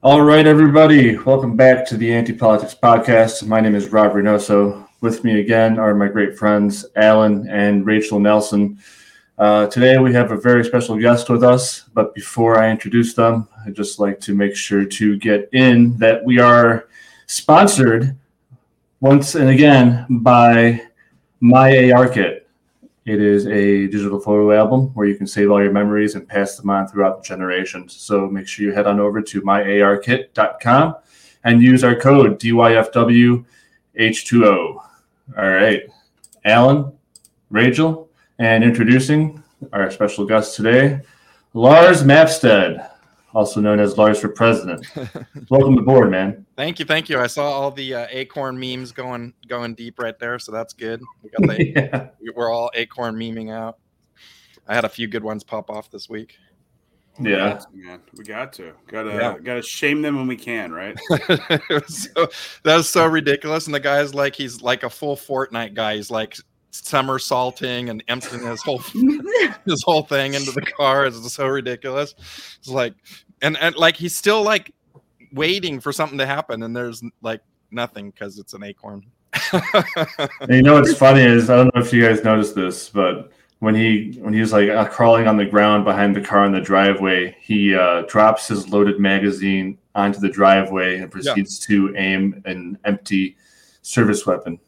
All right, everybody, welcome back to the Anti Politics Podcast. My name is Rob Reynoso. With me again are my great friends Alan and Rachael Nelson. Uh, today we have a very special guest with us, but before I introduce them, I'd just like to make sure to get in that we are sponsored once and again by My AR Kit. It is a digital photo album where you can save all your memories and pass them on throughout the generations. So make sure you head on over to myarkit.com and use our code DYFWH2O. All right. Alan, Rachael, and introducing our special guest today, Lars Mapstead, also known as Lars for President. Welcome aboard, man. Thank you, thank you. I saw all the uh, acorn memes going going deep right there, so that's good. We got the, yeah. We're all acorn meming out. I had a few good ones pop off this week. Yeah. man. We got to. Gotta Yeah. gotta shame them when we can, right? It was so, that was so ridiculous, and the guy's like he's like a full Fortnite guy. He's like somersaulting and emptying his whole his whole thing into the car. It's so ridiculous. It's like, and, and like he's still like waiting for something to happen, and there's like nothing because it's an acorn. You know what's funny is I don't know if you guys noticed this, but when he when he was like uh, crawling on the ground behind the car in the driveway, he uh, drops his loaded magazine onto the driveway and proceeds to aim an empty service weapon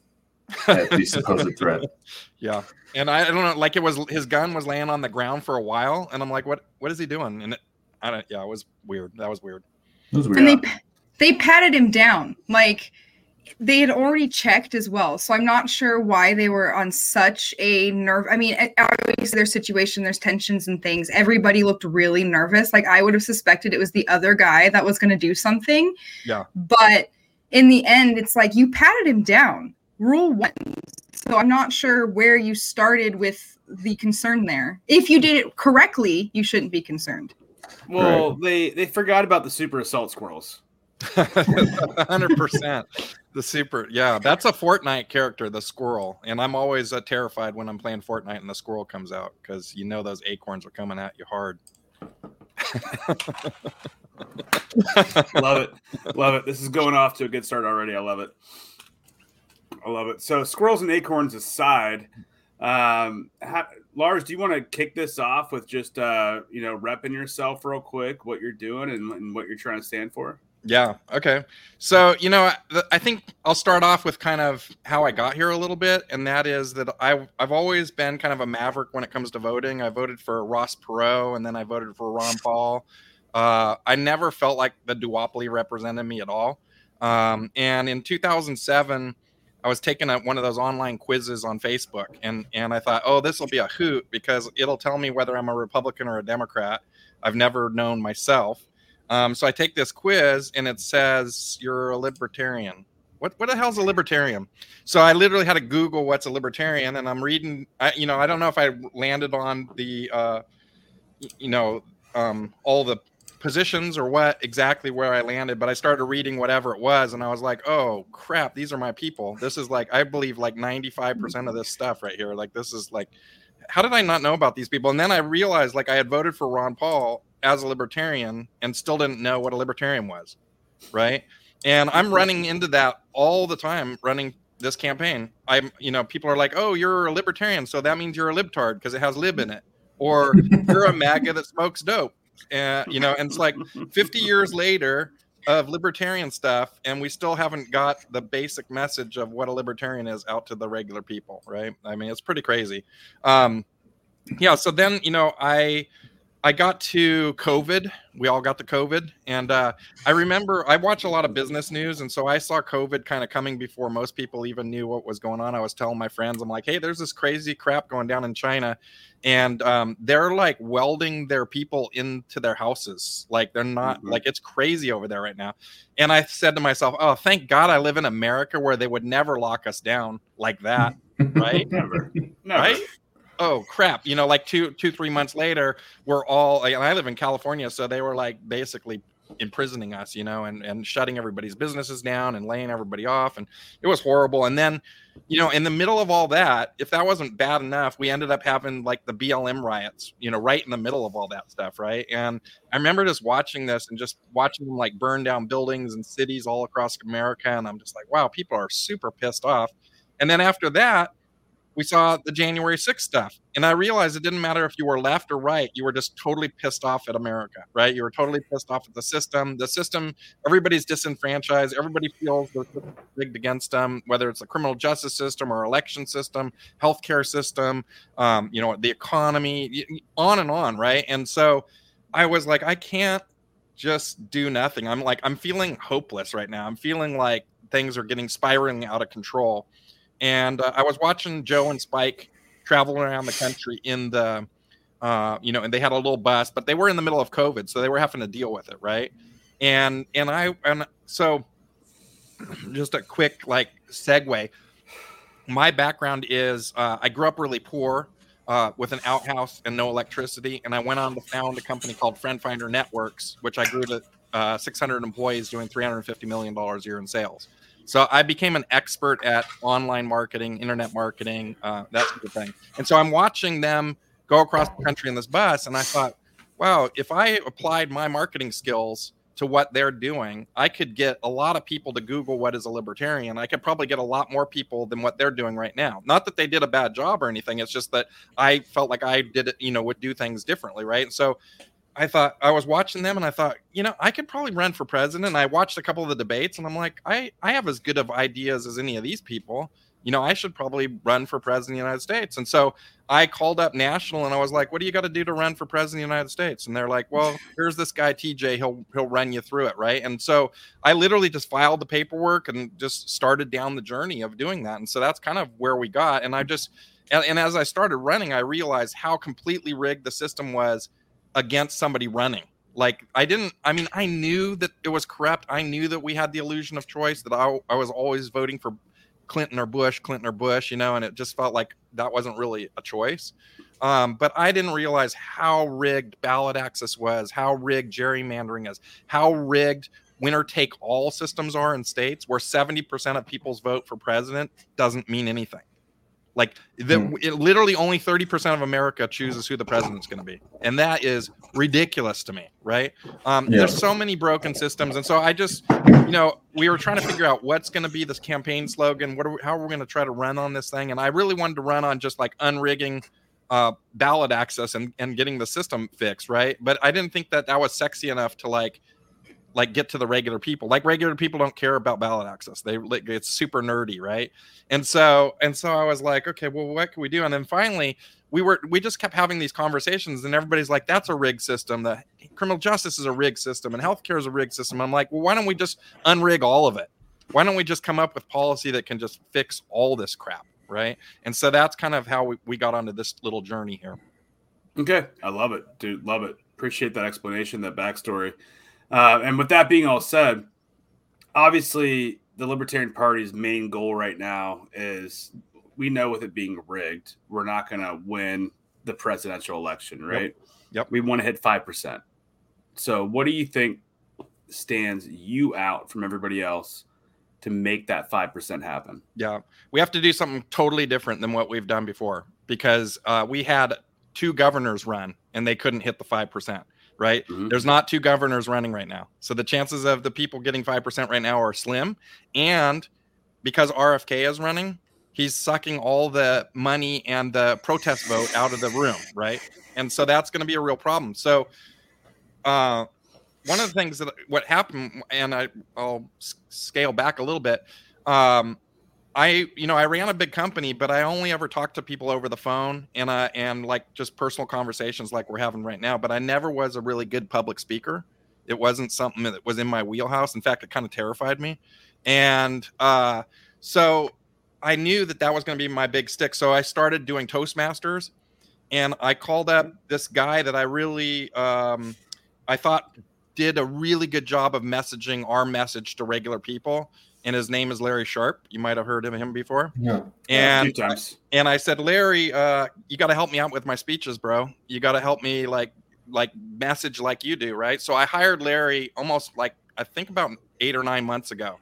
at the supposed threat. Yeah, and I, I don't know, like it was his gun was laying on the ground for a while, and I'm like, what what is he doing? And it, I don't, yeah, it was weird. That was weird. It was and they they patted him down like they had already checked as well so i'm not sure why they were on such a nerve i mean obviously there's situation there's tensions and things everybody looked really nervous like i would have suspected it was the other guy that was going to do something Yeah. but in the end it's like you patted him down rule one so i'm not sure where you started with the concern there if you did it correctly you shouldn't be concerned Well, they they forgot about the super assault squirrels. hundred percent. The super, yeah, that's a Fortnite character, the squirrel, and I'm always uh, terrified when I'm playing Fortnite and the squirrel comes out because you know those acorns are coming at you hard. love it, love it. This is going off to a good start already. I love it. I love it. So squirrels and acorns aside, um, Lars, do you want to kick this off with just uh, you know repping yourself real quick, what you're doing and, and what you're trying to stand for? Yeah. Okay. So, you know, I, I think I'll start off with kind of how I got here a little bit. And that is that I, I've always been kind of a maverick when it comes to voting. I voted for Ross Perot and then I voted for Ron Paul. Uh, I never felt like the duopoly represented me at all. Um, and in 2007, I was taking a, one of those online quizzes on Facebook, and and I thought, oh, this will be a hoot because it'll tell me whether I'm a Republican or a Democrat. I've never known myself. Um, so I take this quiz, and it says you're a libertarian. What what the hell's a libertarian? So I literally had to Google what's a libertarian, and I'm reading. I, you know, I don't know if I landed on the, uh, you know, um, all the positions or what exactly where I landed, but I started reading whatever it was, and I was like, "Oh crap, these are my people." This is like I believe like 95% of this stuff right here. Like this is like, how did I not know about these people? And then I realized like I had voted for Ron Paul as a libertarian and still didn't know what a libertarian was, right? And I'm running into that all the time, running this campaign. I'm, you know, people are like, "Oh, you're a libertarian, so that means you're a libtard because it has lib in it," or "You're a MAGA that smokes dope." Uh, you know, and it's like 50 years later of libertarian stuff, and we still haven't got the basic message of what a libertarian is out to the regular people, right? I mean, it's pretty crazy. Um, yeah. So then, you know, I I got to COVID. We all got to COVID, and uh, I remember I watch a lot of business news, and so I saw COVID kind of coming before most people even knew what was going on. I was telling my friends, I'm like, "Hey, there's this crazy crap going down in China, and um, they're like welding their people into their houses. Like they're not Mhm. like it's crazy over there right now." And I said to myself, "Oh, thank God I live in America where they would never lock us down like that, right? Never, never. right? Oh crap, you know, like two, two, three months later, we're all. And I live in California, so they were like basically imprisoning us, you know, and and shutting everybody's businesses down and laying everybody off, and it was horrible. And then, you know, in the middle of all that, if that wasn't bad enough, we ended up having like the BLM riots, you know, right in the middle of all that stuff, right? And I remember just watching this and just watching them like burn down buildings and cities all across America, and I'm just like, wow, people are super pissed off. And then after that, we saw the January 6th stuff. And I realized it didn't matter if you were left or right, you were just totally pissed off at America, right? You were totally pissed off at the system. The system, everybody's disenfranchised. Everybody feels they're rigged against them, whether it's the criminal justice system or election system, healthcare system, um, you know, the economy, on and on, right? And so I was like, I can't just do nothing. I'm like, I'm feeling hopeless right now. I'm feeling like things are getting spiraling out of control and uh, I was watching Jo and Spike traveling around the country in the, uh, you know, and they had a little bus, but they were in the middle of COVID, so they were having to deal with it, right? And and I and so, just a quick like segue. My background is uh, I grew up really poor. Uh, with an outhouse and no electricity, and I went on to found a company called Friend Finder Networks, which I grew to uh, 600 employees doing 350 million dollars a year in sales. So I became an expert at online marketing, internet marketing, uh, that sort of thing. And so I'm watching them go across the country in this bus, and I thought, wow, if I applied my marketing skills to what they're doing, I could get a lot of people to Google what is a libertarian. I could probably get a lot more people than what they're doing right now. Not that they did a bad job or anything. It's just that I felt like I did it, you know, would do things differently, right? And so I thought I was watching them and I thought, you know, I could probably run for president. And I watched a couple of the debates and I'm like, I, I have as good of ideas as any of these people. You know, I should probably run for president of the United States. And so I called up national and I was like, what do you got to do to run for president of the United States? And they're like, well, here's this guy TJ, he'll he'll run you through it, right? And so I literally just filed the paperwork and just started down the journey of doing that. And so that's kind of where we got. And I just and, and as I started running, I realized how completely rigged the system was against somebody running. Like I didn't. I mean, I knew that it was corrupt. I knew that we had the illusion of choice. That I, I was always voting for Clinton or Bush, Clinton or Bush. You know, and it just felt like that wasn't really a choice. Um, but I didn't realize how rigged ballot access was, how rigged gerrymandering is, how rigged winner take all systems are in states where 70% of people's vote for president doesn't mean anything. Like the, hmm. it, literally only 30% of America chooses who the president's going to be. And that is ridiculous to me, right? Um, yeah. There's so many broken systems. And so I just, you know, we were trying to figure out what's going to be this campaign slogan. What are we, how are we going to try to run on this thing? And I really wanted to run on just like unrigging uh, ballot access and, and getting the system fixed, right? But I didn't think that that was sexy enough to like like get to the regular people. Like regular people don't care about ballot access. They like it's super nerdy, right? And so and so I was like, okay, well, what can we do? And then finally, we were we just kept having these conversations, and everybody's like, that's a rigged system. The criminal justice is a rigged system, and healthcare is a rigged system. I'm like, well, why don't we just unrig all of it? Why don't we just come up with policy that can just fix all this crap, right? And so that's kind of how we, we got onto this little journey here. Okay, I love it, dude. Love it. Appreciate that explanation, that backstory. Uh, and with that being all said, obviously the Libertarian Party's main goal right now is we know with it being rigged, we're not going to win the presidential election, right? Yep. yep. We want to hit 5%. So, what do you think stands you out from everybody else to make that 5% happen? Yeah. We have to do something totally different than what we've done before because uh, we had two governors run and they couldn't hit the 5% right? Mm-hmm. There's not two governors running right now. So the chances of the people getting 5% right now are slim. And because RFK is running, he's sucking all the money and the protest vote out of the room, right? And so that's going to be a real problem. So, uh, one of the things that what happened, and I, I'll scale back a little bit. Um, I, you know, I ran a big company, but I only ever talked to people over the phone and uh, and like just personal conversations like we're having right now. But I never was a really good public speaker. It wasn't something that was in my wheelhouse. In fact, it kind of terrified me. And uh, so I knew that that was going to be my big stick. So I started doing Toastmasters, and I called up this guy that I really, um, I thought did a really good job of messaging our message to regular people and his name is Larry Sharpe. You might have heard of him before. Yeah. a few And times. and I said, Larry, uh, you got to help me out with my speeches, bro. You got to help me like like message like you do, right? So I hired Larry almost like I think about eight or nine months ago,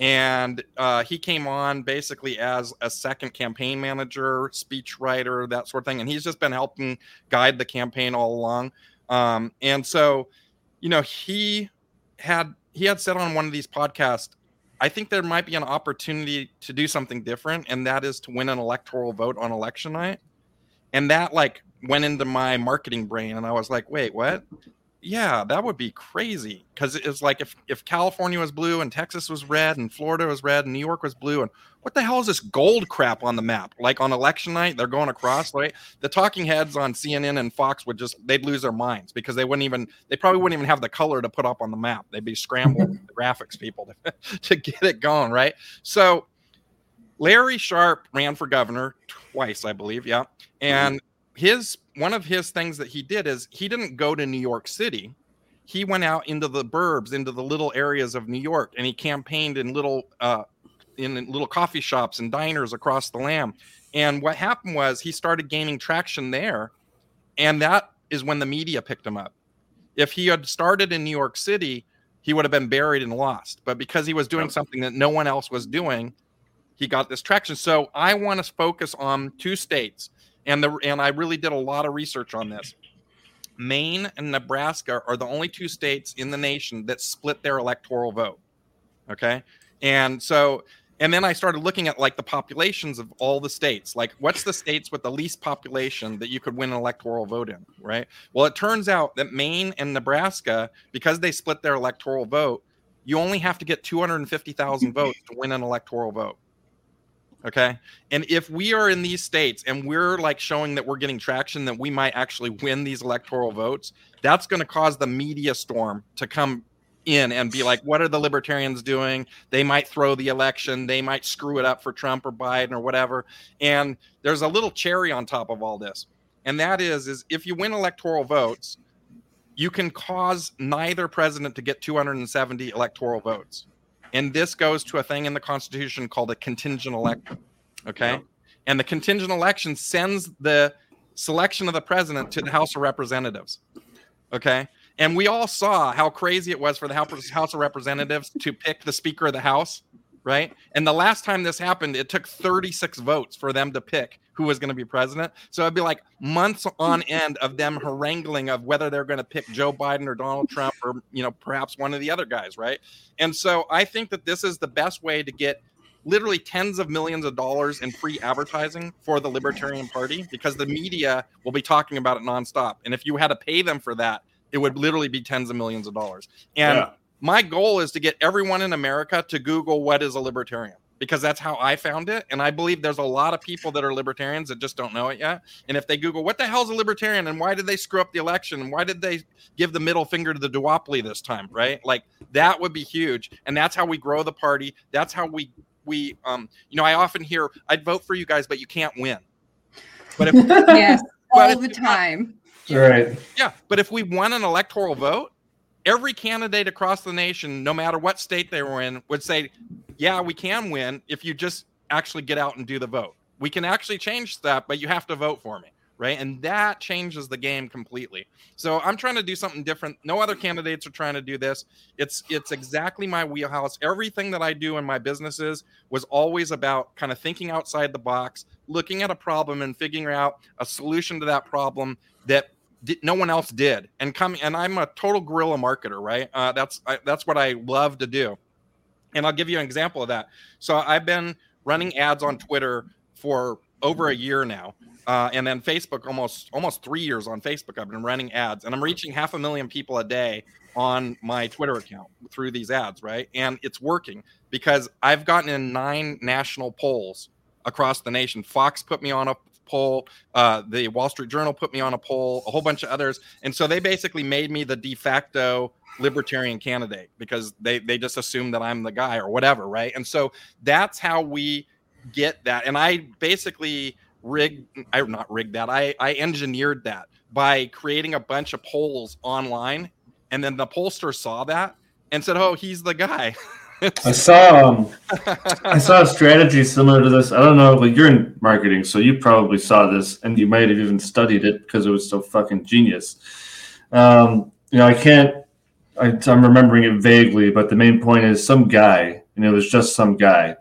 and uh, he came on basically as a second campaign manager, speech writer, that sort of thing, and he's just been helping guide the campaign all along. Um, and so, you know, he had he had said on one of these podcasts I think there might be an opportunity to do something different, and that is to win an electoral vote on election night. And that like went into my marketing brain, and I was like, wait, what? Yeah, that would be crazy because it's like if if California was blue and Texas was red and Florida was red and New York was blue and what the hell is this gold crap on the map? Like on election night, they're going across. Right? The talking heads on CNN and Fox would just they'd lose their minds because they wouldn't even they probably wouldn't even have the color to put up on the map. They'd be scrambling mm-hmm. the graphics people to, to get it going, right? So Larry Sharpe ran for governor twice, I believe, yeah. Mm-hmm. And his one of his things that he did is he didn't go to New York City. He went out into the burbs, into the little areas of New York, and he campaigned in little uh, in little coffee shops and diners across the land. And what happened was he started gaining traction there, and that is when the media picked him up. If he had started in New York City, he would have been buried and lost. But because he was doing something that no one else was doing, he got this traction. So I want to focus on two states, and the and I really did a lot of research on this. Maine and Nebraska are the only two states in the nation that split their electoral vote. Okay, and so and then I started looking at like the populations of all the states. Like, what's the states with the least population that you could win an electoral vote in? Right. Well, it turns out that Maine and Nebraska, because they split their electoral vote, you only have to get 250,000 votes to win an electoral vote. Okay. And if we are in these states and we're like showing that we're getting traction, that we might actually win these electoral votes, that's going to cause the media storm to come in and be like, what are the libertarians doing? They might throw the election, they might screw it up for Trump or Biden or whatever. And there's a little cherry on top of all this. And that is, is if you win electoral votes, you can cause neither president to get 270 electoral votes. And this goes to a thing in the Constitution called a contingent election. Okay. Yep. And the contingent election sends the selection of the president to the House of Representatives. Okay. And we all saw how crazy it was for the House of Representatives to pick the Speaker of the House. Right. And the last time this happened, it took 36 votes for them to pick who was going to be president. So it'd be like months on end of them haranguing of whether they're going to pick Joe Biden or Donald Trump or, you know, perhaps one of the other guys. Right. And so I think that this is the best way to get literally tens of millions of dollars in free advertising for the Libertarian Party because the media will be talking about it nonstop. And if you had to pay them for that, it would literally be tens of millions of dollars. And Yeah. My goal is to get everyone in America to Google what is a libertarian because that's how I found it. And I believe there's a lot of people that are libertarians that just don't know it yet. And if they Google what the hell's a libertarian and why did they screw up the election and why did they give the middle finger to the duopoly this time, right? Like that would be huge. And that's how we grow the party. That's how we we um you know I often hear I'd vote for you guys, but you can't win. But if yes, But all if the you're not- time. Right. yeah, but if we won an electoral vote, every candidate across the nation, no matter what state they were in, would say, "Yeah, we can win if you just actually get out and do the vote. We can actually change that, but you have to vote for me." Right. And that changes the game completely. So I'm trying to do something different. No other candidates are trying to do this. It's it's exactly my wheelhouse. Everything that I do in my businesses was always about kind of thinking outside the box, looking at a problem and figuring out a solution to that problem that no one else did. And come and i'm a total guerrilla marketer right? Uh, that's I, that's what i love to do. And i'll give you an example of that. So i've been running ads on twitter for over a year now uh, and then facebook almost almost three years on facebook i've been running ads and i'm reaching half a million people a day on my twitter account through these ads right? And it's working because i've gotten in nine national polls across the nation. Fox put me on a poll uh, the Wall Street Journal put me on a poll, a whole bunch of others, and so they basically made me the de facto libertarian candidate because they they just assume that I'm the guy or whatever, right? And so that's how we get that. And I basically rigged, I not rigged that. I I engineered that by creating a bunch of polls online, and then the pollster saw that and said, "Oh, he's the guy." I saw um, I saw a strategy similar to this. I don't know, like you're in marketing, so you probably saw this, and you might have even studied it because it was so fucking genius. Um, you know, I can't. I, I'm remembering it vaguely, but the main point is some guy, and it was just some guy,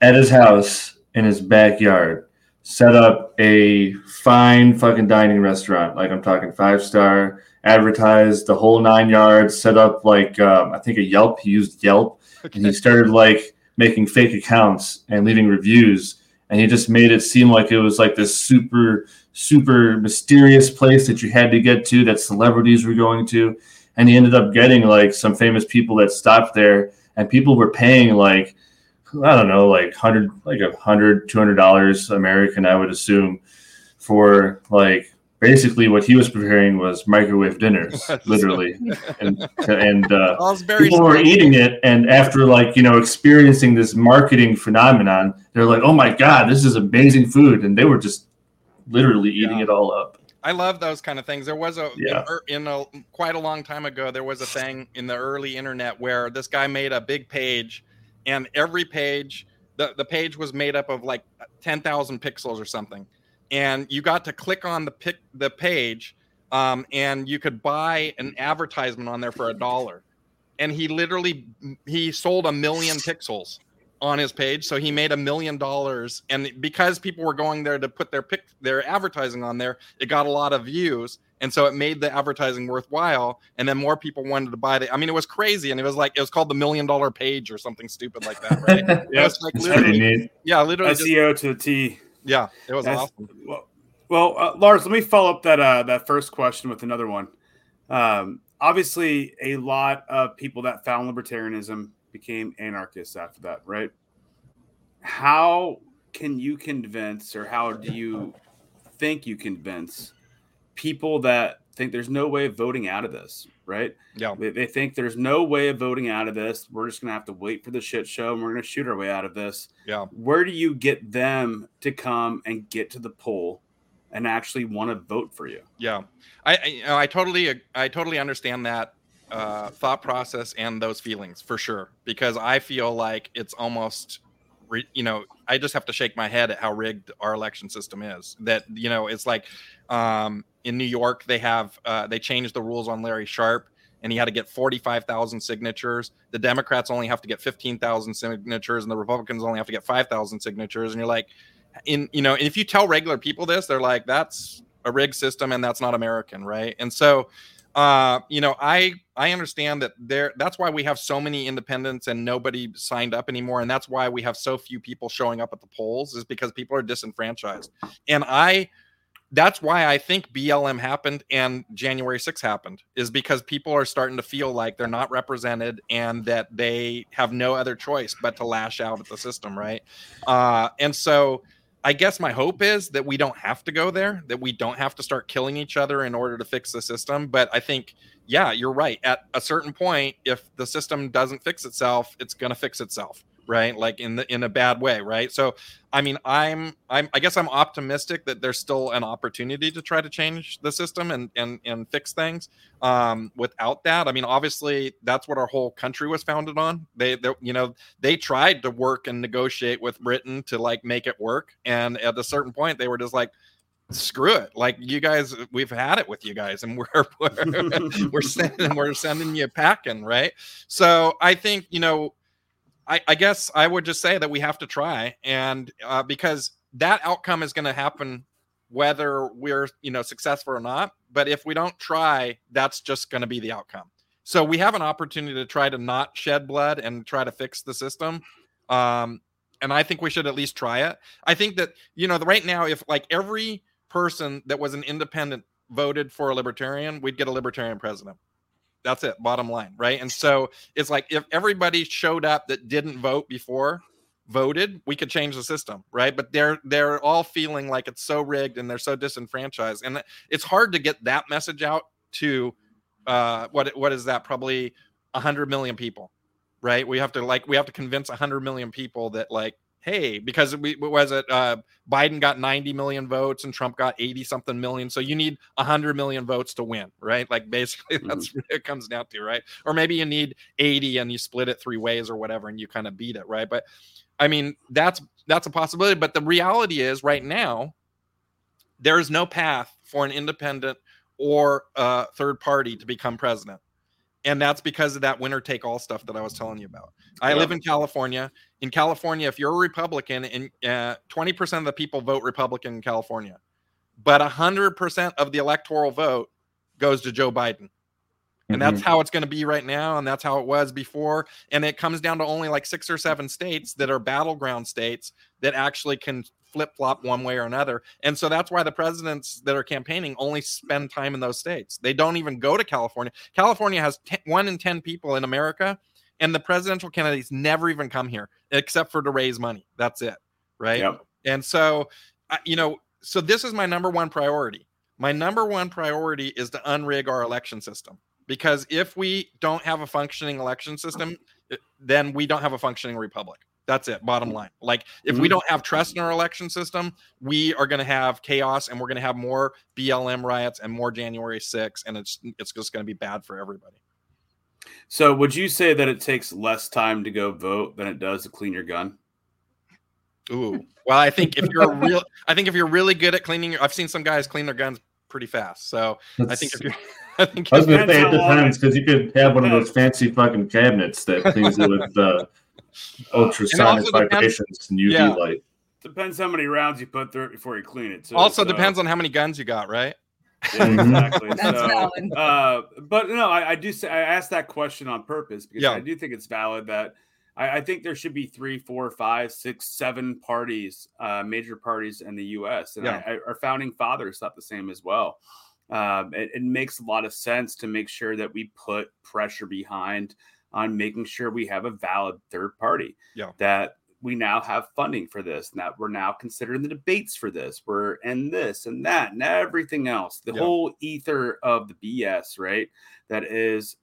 at his house in his backyard, set up a fine fucking dining restaurant. Like I'm talking five star, advertised the whole nine yards, set up like um, I think a Yelp. He used Yelp, and he started like making fake accounts and leaving reviews. And he just made it seem like it was like this super, super mysterious place that you had to get to, that celebrities were going to. And he ended up getting like some famous people that stopped there, and people were paying like I don't know, like hundred, like a hundred, two hundred dollars American, I would assume, for like basically what he was preparing was microwave dinners, literally, and and uh, Well, it's very people were eating it, and after like you know experiencing this marketing phenomenon, they're like, "Oh my god, this is amazing food," and they were just literally eating Yeah. it all up. I love those kind of things. There was a Yeah. in, er- in a quite a long time ago. There was a thing in the early internet where this guy made a big page, and every page, the the page was made up of like ten thousand pixels or something, and you got to click on the pic the page, um, and you could buy an advertisement on there for a dollar, and he literally he sold a million pixels on his page so he made a million dollars and because people were going there to put their pic their advertising on there it got a lot of views and so it made the advertising worthwhile and then more people wanted to buy it i mean it was crazy and it was like it was called the million dollar page or something stupid like that right Yep. like literally yeah literally just, SEO to the T. yeah it was That's- awesome Well, well uh, Lars, let me follow up that uh, that first question with another one. Um, obviously, a lot of people that found libertarianism became anarchists after that, right? How can you convince, or how do you think you convince people that think there's no way of voting out of this, right? yeah They, they think there's no way of voting out of this. We're just going to have to wait for the shit show and we're going to shoot our way out of this. Yeah. Where do you get them to come and get to the poll and actually want to vote for you? Yeah, I I, you know, I totally I totally understand that uh, thought process and those feelings for sure because I feel like it's almost re- you know I just have to shake my head at how rigged our election system is. That you know it's like um, in New York they have uh, they changed the rules on Larry Sharpe. And he had to get 45,000 signatures. The Democrats only have to get 15,000 signatures, and the Republicans only have to get 5,000 signatures. And you're like, in you know, if you tell regular people this, they're like, "That's a rigged system and that's not American, right? And so, uh, you know, I I understand that there. That's why we have so many independents and nobody signed up anymore, and that's why we have so few people showing up at the polls is because people are disenfranchised. And I, that's why I think BLM happened and January 6th happened is because people are starting to feel like they're not represented and that they have no other choice but to lash out at the system, right? Uh, and so I guess my hope is that we don't have to go there, that we don't have to start killing each other in order to fix the system. But I think, yeah, you're right. At a certain point, if the system doesn't fix itself, it's going to fix itself, right? Like in the in a bad way, right? So, I mean, I'm I'm I guess I'm optimistic that there's still an opportunity to try to change the system and and and fix things. Um, without that, I mean, obviously, that's what our whole country was founded on. They, they you know, they tried to work and negotiate with Britain to like make it work. And at a certain point, they were just like, screw it. Like you guys, we've had it with you guys and we're, we're, we're sending, we're sending you packing. Right. So I think, you know, I, I guess I would just say that we have to try. And uh, because that outcome is going to happen whether we're, you know, successful or not. But if we don't try, that's just going to be the outcome. So we have an opportunity to try to not shed blood and try to fix the system. Um, and I think we should at least try it. I think that you know, right now, if like every person that was an independent voted for a libertarian, we'd get a libertarian president. That's it, bottom line, right? And so it's like if everybody showed up that didn't vote before voted, we could change the system, right? But they're they're all feeling like it's so rigged and they're so disenfranchised, and it's hard to get that message out to uh, what what is that? Probably hundred million people, right? We have to like we have to convince hundred million people that like, hey, because we what was it uh, Biden got 90 million votes and Trump got 80 something million, so you need 100 million votes to win, right? Like basically that's what it comes down to, right? Or maybe you need 80 and you split it three ways or whatever, and you kind of beat it, right? But I mean, that's that's a possibility. But the reality is, right now, there is no path for an independent or a third party to become president. And that's because of that winner take all stuff that I was telling you about. I Yeah. live in California. In California, if you're a Republican and uh, 20% of the people vote Republican in California, but 100% of the electoral vote goes to Joe Biden. And that's how it's going to be right now. And that's how it was before. And it comes down to only like six or seven states that are battleground states that actually can flip flop one way or another. And so that's why the presidents that are campaigning only spend time in those states. They don't even go to California. California has 10, one in 10 people in America, and the presidential candidates never even come here except for to raise money. That's it. Right. Yep. And so, you know, so this is my number one priority. My number one priority is to unrig our election system because if we don't have a functioning election system, eh, then we don't have a functioning republic. That's it, bottom line. Like, if we Mhm. don't have trust in our election system, we are going to have chaos and we're going to have more BLM riots and more January 6th, and it's it's just going to be bad for everybody. So, would you say that it takes less time to go vote than it does to clean your gun? Ooh. Well, I think if you're a real, I think if you're really good at cleaning your, I've seen some guys clean their guns pretty fast. So I think if you're, I think I was gonna say it depends because you could have one of those fancy fucking cabinets that cleans it with uh, ultrasonic also depends- vibrations and UV Yeah. light. Depends how many rounds you put through it before you clean it. Too, also so- depends on how many guns you got, right? Yeah, exactly. That's so, valid. uh, but no, I, I do say I asked that question on purpose because Yeah. I do think it's valid that I, I think there should be three, four, five, six, seven parties, uh, major parties in the U.S. and Yeah. I, I, our founding fathers thought the same as well. Um, it, it makes a lot of sense to make sure that we put pressure behind on making sure we have a valid third party. Yeah. That we now have funding for this, and that we're now considering the debates for this. We're and this and that and everything else. The Yeah. whole ether of the BS, right? That is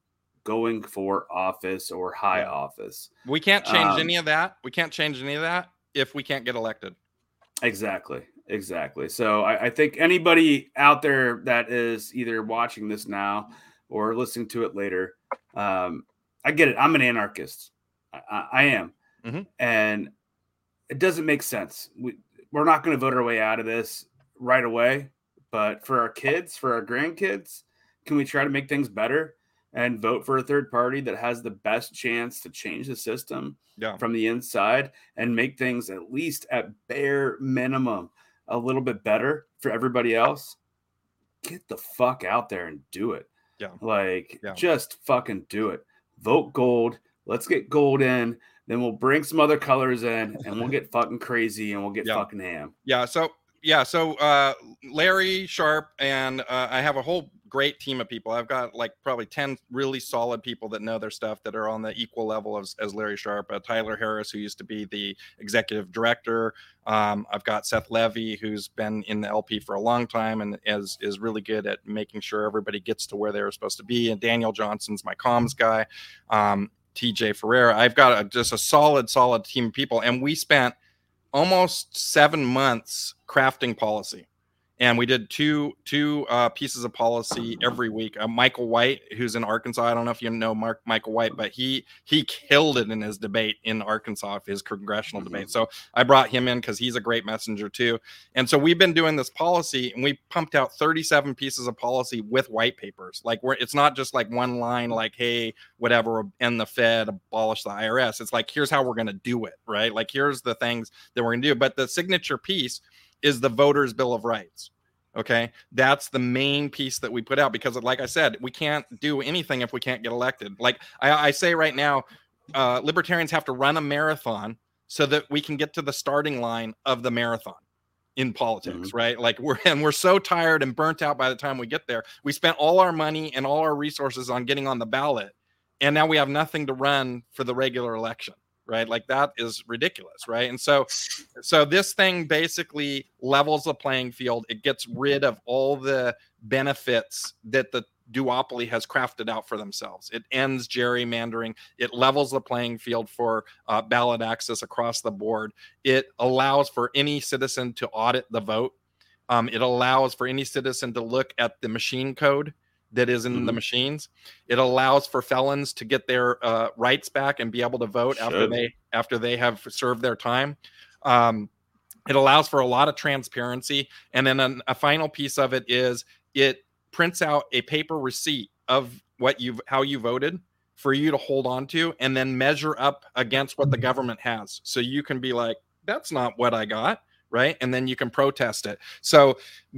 going for office or high office. We can't change Um, any of that. We can't change any of that if we can't get elected. Exactly. Exactly. So I, I think anybody out there that is either watching this now or listening to it later, um, I get it. I'm an anarchist. I, I, am. Mhm. And it doesn't make sense. We, we're not going to vote our way out of this right away. But for our kids, for our grandkids, can we try to make things better and vote for a third party that has the best chance to change the system Yeah. from the inside and make things at least at bare minimum a little bit better for everybody else, get the fuck out there and do it. Yeah. Like Yeah. just fucking do it. Vote gold. Let's get gold in. Then we'll bring some other colors in and we'll get fucking crazy and we'll get Yeah. fucking ham. Yeah. So yeah. So uh, Larry Sharpe and uh, I have a whole great team of people. I've got like probably ten really solid people that know their stuff that are on the equal level as, as Larry Sharpe. Uh, Tyler Harris, who used to be the executive director. Um, I've got Seth Levy, who's been in the LP for a long time and is is really good at making sure everybody gets to where they were supposed to be. And Daniel Johnson's my comms guy. Um, TJ Ferreira. I've got a, just a solid, solid team of people, and we spent almost seven months crafting policy and we did two two uh, pieces of policy every week. Uh, michael white who's in arkansas i don't know if you know mark michael white but he he killed it in his debate in arkansas his congressional debate. So i brought him in because he's a great messenger too. And so we've been doing this policy and we pumped out 37 pieces of policy with white papers. Like we're it's not just like one line like hey whatever end the fed abolish the irs it's like here's how we're going to do it right? Like here's the things that we're going to do. But the signature piece is the voters bill of rights okay? That's the main piece that we put out because like i said we can't do anything if we can't get elected. Like i, I say right now uh, libertarians have to run a marathon so that we can get to the starting line of the marathon in politics right? Like we're and we're so tired and burnt out by the time we get there. We spent all our money and all our resources on getting on the ballot and now we have nothing to run for the regular election right like that is ridiculous right and so so this thing basically levels the playing field it gets rid of all the benefits that the duopoly has crafted out for themselves. It ends gerrymandering. It levels the playing field for uh, ballot access across the board. It allows for any citizen to audit the vote. Um, it allows for any citizen to look at the machine code that is in mm-hmm. the machines. It allows for felons to get their uh, rights back and be able to vote Should. after they after they have served their time. Um, it allows for a lot of transparency, and then a, a final piece of it is it prints out a paper receipt of what you've how you voted for you to hold on to and then measure up against what the mm-hmm. government has so you can be like that's not what i got right? And then you can protest it. So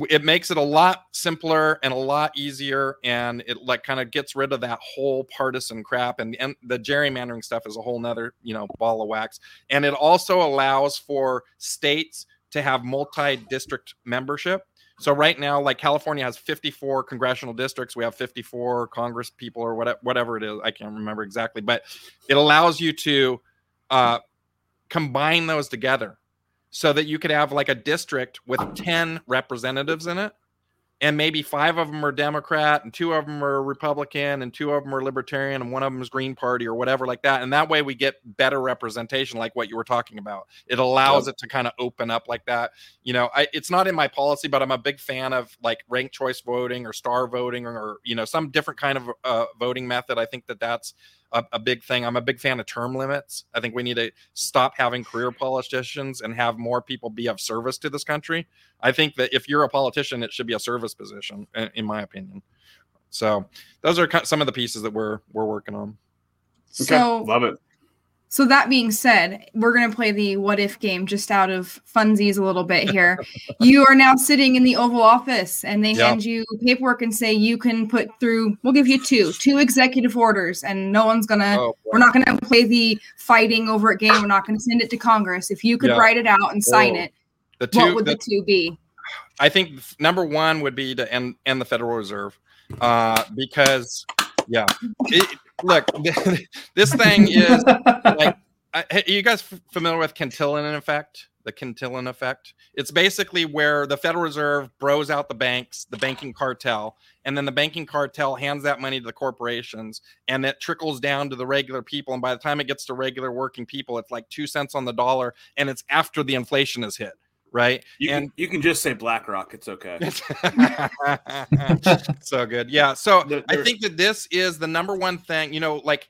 it makes it a lot simpler and a lot easier and it like kind of gets rid of that whole partisan crap and, and the gerrymandering stuff is a whole nother you know ball of wax. And it also allows for states to have multi-district membership. So right now, like California has 54 congressional districts. We have 54 Congress people or whatever, whatever it is. I can't remember exactly, but it allows you to uh, combine those together so that you could have like a district with 10 representatives in it and maybe five of them are Democrat and two of them are Republican and two of them are Libertarian and one of them is Green Party or whatever like that. And that way we get better representation, like what you were talking about. It allows yep. it to kind of open up like that. You know, I, it's not in my policy, but I'm a big fan of like ranked choice voting or star voting or, or you know some different kind of uh, voting method. I think that that's a, a, big thing. I'm a big fan of term limits. I think we need to stop having career politicians and have more people be of service to this country. I think that if you're a politician, it should be a service position, in my opinion. So those are some of the pieces that we're we're working on. Okay. So love it. So that being said, we're going to play the what if game just out of funsies a little bit here. you are now sitting in the Oval Office and they yep. hand you paperwork and say you can put through, we'll give you two, two executive orders, and no one's going to, oh, we're not going to play the fighting over it game. We're not going to send it to Congress. If you could yep. write it out and sign it, the two, what would the, the, two be? I think number one would be to end, end the Federal Reserve uh, because, yeah. It, look, this thing is like, you guys familiar with Cantillon effect? The Cantillon effect. It's basically where the Federal Reserve bros out the banks, the banking cartel, and then the banking cartel hands that money to the corporations, and it trickles down to the regular people. And by the time it gets to regular working people, it's like two cents on the dollar, and it's after the inflation is hit right? You and can, you can just say BlackRock. It's okay. so good. Yeah. So there, I think that this is the number one thing. You know, like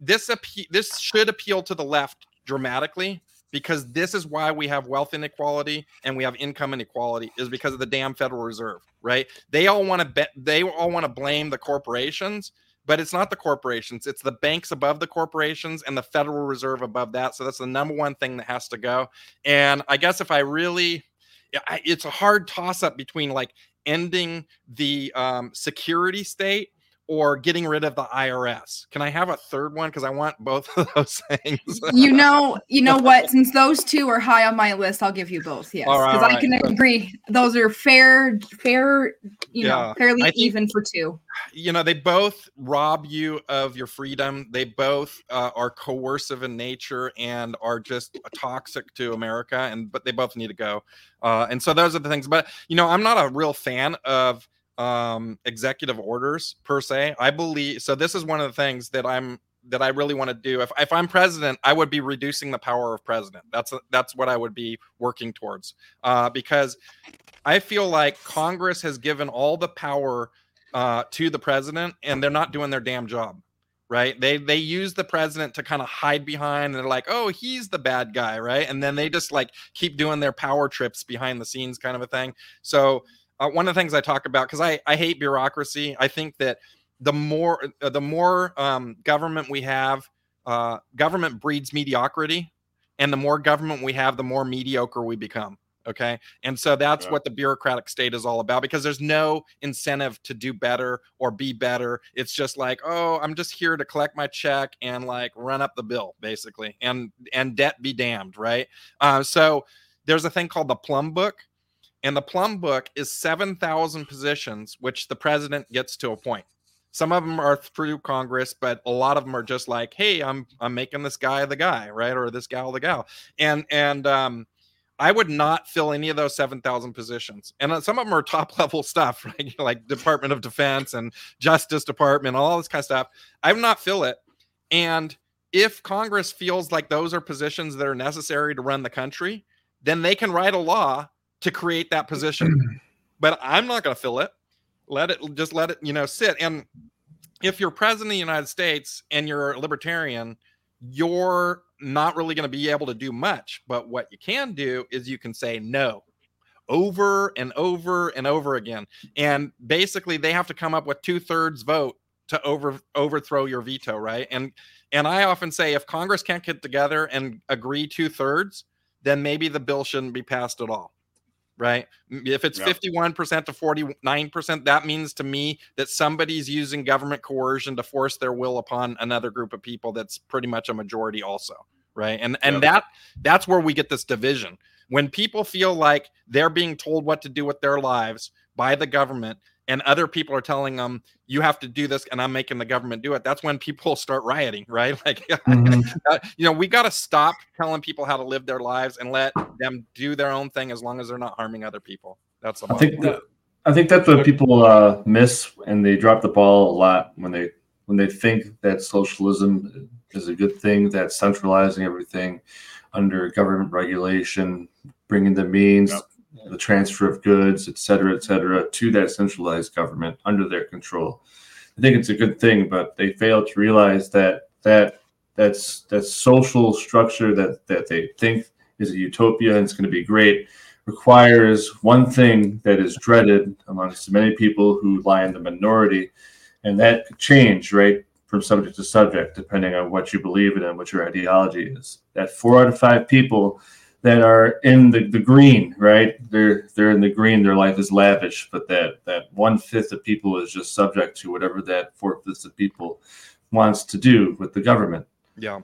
this appe- this should appeal to the left dramatically because this is why we have wealth inequality and we have income inequality is because of the damn Federal Reserve, right? They all want to bet. They all want to blame the corporations but it's not the corporations it's the banks above the corporations and the federal reserve above that so that's the number one thing that has to go and i guess if i really it's a hard toss up between like ending the um, security state or getting rid of the IRS. Can I have a third one? Because I want both of those things. you know, you know what? Since those two are high on my list, I'll give you both. Yes, because right, I can agree. Those are fair, fair. You yeah, know, fairly think, even for two. You know, they both rob you of your freedom. They both uh, are coercive in nature and are just toxic to America. And but they both need to go. Uh, and so those are the things. But you know, I'm not a real fan of um executive orders per se i believe so this is one of the things that i'm that i really want to do if, if i'm president i would be reducing the power of president that's that's what i would be working towards uh, because i feel like congress has given all the power uh, to the president and they're not doing their damn job right? They they use the president to kind of hide behind and they're like oh he's the bad guy right? And then they just like keep doing their power trips behind the scenes kind of a thing. So uh, one of the things I talk about because I I hate bureaucracy. I think that the more uh, the more um, government we have, uh, government breeds mediocrity, and the more government we have, the more mediocre we become. Okay, and so that's yeah. what the bureaucratic state is all about because there's no incentive to do better or be better. It's just like, oh, I'm just here to collect my check and like run up the bill, basically, and and debt be damned, right? Uh, so there's a thing called the plum book and the plum book is 7,000 positions, which the president gets to appoint. Some of them are through Congress, but a lot of them are just like, "Hey, I'm I'm making this guy the guy, right, or this gal the gal." And and um, I would not fill any of those 7,000 positions. And uh, some of them are top level stuff, right? like Department of Defense and Justice Department, all this kind of stuff. I would not fill it. And if Congress feels like those are positions that are necessary to run the country, then they can write a law to create that position. Mm-hmm. but I'm not going to fill it. Let it just let it, you know, sit. And if you're president of the United States and you're a libertarian, you're not really going to be able to do much. But what you can do is you can say no over and over and over again. And basically, they have to come up with two thirds vote to over overthrow your veto, right? And and I often say if Congress can't get together and agree two thirds, then maybe the bill shouldn't be passed at all right? If it's yep. 51% to 49%, that means to me that somebody's using government coercion to force their will upon another group of people that's pretty much a majority also, right? And and yep. that that's where we get this division. When people feel like they're being told what to do with their lives by the government and other people are telling them you have to do this and i'm making the government do it that's when people start rioting right? Like mm-hmm. you know we got to stop telling people how to live their lives and let them do their own thing as long as they're not harming other people. That's the i think that, i think that's what people uh, miss and they drop the ball a lot when they when they think that socialism is a good thing that centralizing everything under government regulation bringing the means yep the transfer of goods, et cetera, et cetera, to that centralized government under their control. I think it's a good thing, but they fail to realize that that that's that social structure that that they think is a utopia and it's going to be great requires one thing that is dreaded amongst many people who lie in the minority, and that could change right from subject to subject depending on what you believe in and what your ideology is. That four out of five people that are in the, the green, right? They're they're in the green. Their life is lavish, but that that one fifth of people is just subject to whatever that four fifths of people wants to do with the government. Yeah,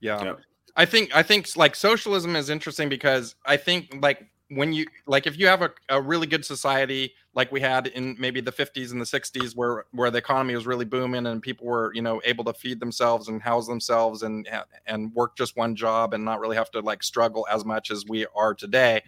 yeah. Yep. I think I think like socialism is interesting because I think like when you like if you have a, a really good society like we had in maybe the 50s and the 60s where where the economy was really booming and people were you know able to feed themselves and house themselves and and work just one job and not really have to like struggle as much as we are today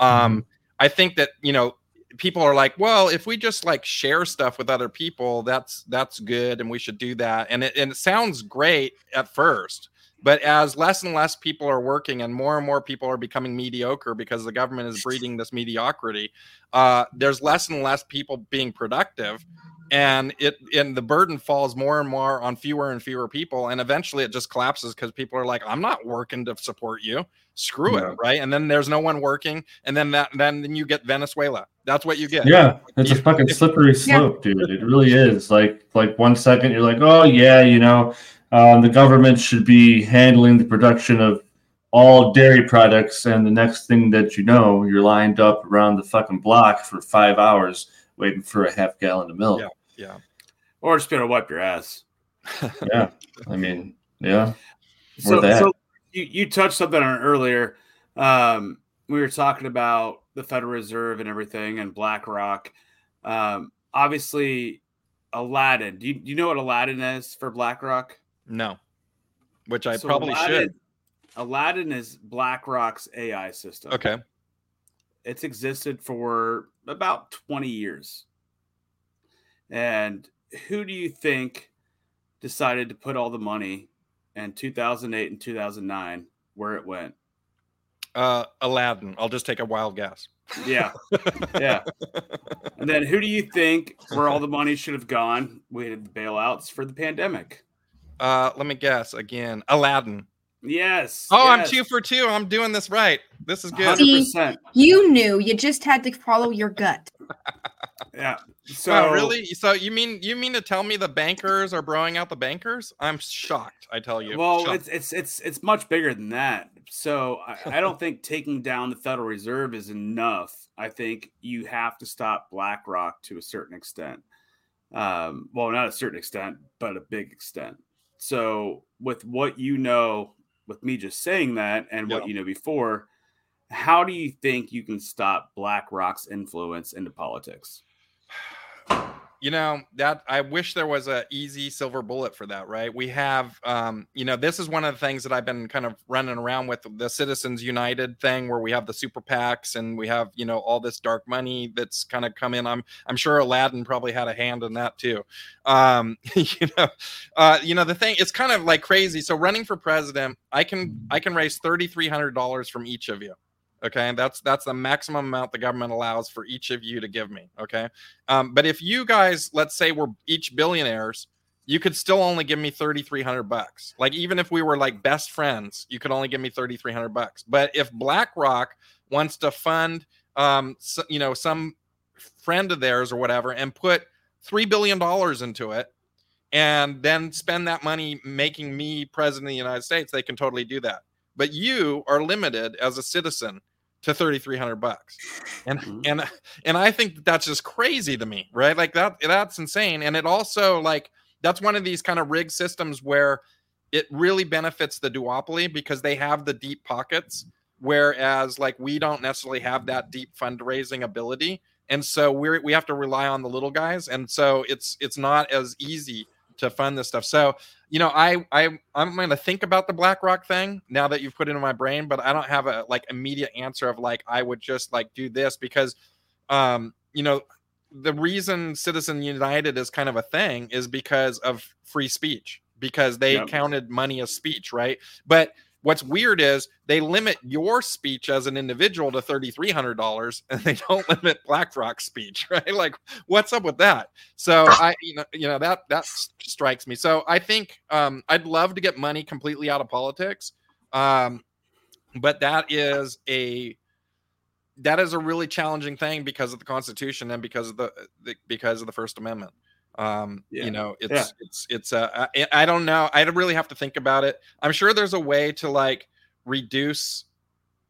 um mm-hmm. i think that you know people are like well if we just like share stuff with other people that's that's good and we should do that and it, and it sounds great at first but as less and less people are working and more and more people are becoming mediocre because the government is breeding this mediocrity, uh, there's less and less people being productive. And it and the burden falls more and more on fewer and fewer people, and eventually it just collapses because people are like, "I'm not working to support you, screw yeah. it," right? And then there's no one working, and then that then then you get Venezuela. That's what you get. Yeah, it's a fucking slippery slope, yeah. dude. It really is. Like like one second you're like, "Oh yeah, you know." Um, the government should be handling the production of all dairy products, and the next thing that you know, you're lined up around the fucking block for five hours waiting for a half gallon of milk. Yeah, yeah. Or just gonna wipe your ass. yeah, I mean, yeah. So, so you, you touched something on earlier. Um, we were talking about the Federal Reserve and everything, and BlackRock. Um, obviously, Aladdin. Do you, do you know what Aladdin is for BlackRock? No, which I so probably Aladdin, should. Aladdin is BlackRock's AI system. Okay. It's existed for about 20 years. And who do you think decided to put all the money in 2008 and 2009 where it went? Uh, Aladdin. I'll just take a wild guess. Yeah. Yeah. and then who do you think where all the money should have gone? We had the bailouts for the pandemic. Uh, let me guess again. Aladdin. Yes. Oh, yes. I'm two for two. I'm doing this right. This is good. See, you knew. You just had to follow your gut. yeah. So wow, really? So you mean you mean to tell me the bankers are blowing out the bankers? I'm shocked. I tell you. Well, shocked. it's it's it's it's much bigger than that. So I, I don't think taking down the Federal Reserve is enough. I think you have to stop BlackRock to a certain extent. Um, well, not a certain extent, but a big extent. So, with what you know, with me just saying that and what you know before, how do you think you can stop BlackRock's influence into politics? you know that i wish there was a easy silver bullet for that right? We have um you know this is one of the things that i've been kind of running around with the citizens united thing where we have the super pacs and we have you know all this dark money that's kind of come in. I'm i'm sure aladdin probably had a hand in that too. Um you know uh you know the thing it's kind of like crazy. So running for president i can i can raise $3300 from each of you okay? That's that's the maximum amount the government allows for each of you to give me okay? Um, but if you guys let's say we're each billionaires you could still only give me 3300 bucks. Like even if we were like best friends you could only give me 3300 bucks. But if blackrock wants to fund um so, you know some friend of theirs or whatever and put 3 billion dollars into it and then spend that money making me president of the united states they can totally do that but you are limited as a citizen to 3300 bucks. And Mhm. and and i think that that's just crazy to me right? Like that that's insane. And it also like that's one of these kind of rigged systems where it really benefits the duopoly because they have the deep pockets whereas like we don't necessarily have that deep fundraising ability. And so we're we have to rely on the little guys. And so it's it's not as easy to fund this stuff so you know i i i'm going to think about the blackrock thing now that you've put it in my brain but i don't have a like immediate answer of like i would just like do this because um you know the reason citizen united is kind of a thing is because of free speech because they Yep. counted money as speech right but what's weird is they limit your speech as an individual to $3300 and they don't limit blackrock speech right? Like what's up with that? So i you know you know that that strikes me. So i think um i'd love to get money completely out of politics um but that is a that is a really challenging thing because of the constitution and because of the, the because of the first amendment um Yeah. you know it's Yeah. it's it's uh I, I don't know i really have to think about it i'm sure there's a way to like reduce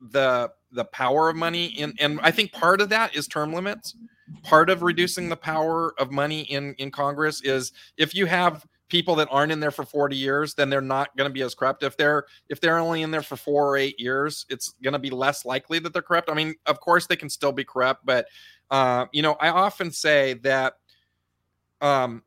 the the power of money and and i think part of that is term limits part of reducing the power of money in in congress is if you have people that aren't in there for 40 years then they're not going to be as corrupt if they're if they're only in there for four or eight years it's going to be less likely that they're corrupt i mean of course they can still be corrupt but uh, you know i often say that um,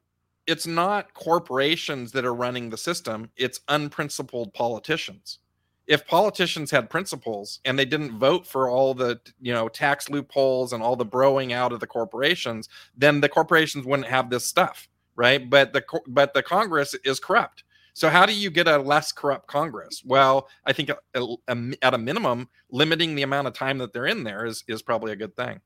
it's not corporations that are running the system it's unprincipled politicians. If politicians had principles and they didn't vote for all the you know tax loopholes and all the broing out of the corporations then the corporations wouldn't have this stuff right? But the but the congress is corrupt. So how do you get a less corrupt congress? Well i think a- at a minimum limiting the amount of time that they're in there is is probably a good thing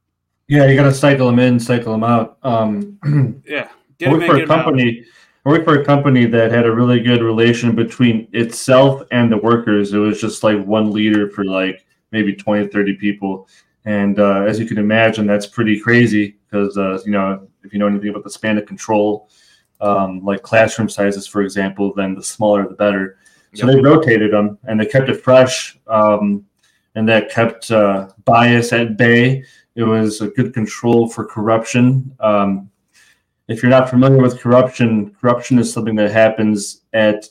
Yeah, you got to cycle them in, cycle them out. Um, Yeah. I Get him worked in, for a out. company. I worked for a company that had a really good relation between itself and the workers. It was just like one leader for like maybe 20, 30 people. And uh, as you can imagine, that's pretty crazy because, uh, you know, if you know anything about the span of control, um, like classroom sizes, for example, then the smaller the better. So Yep. they rotated them and they kept it fresh. Um, and that kept uh, bias at bay. It was a good control for corruption. Um, if you're not familiar with corruption, corruption is something that happens at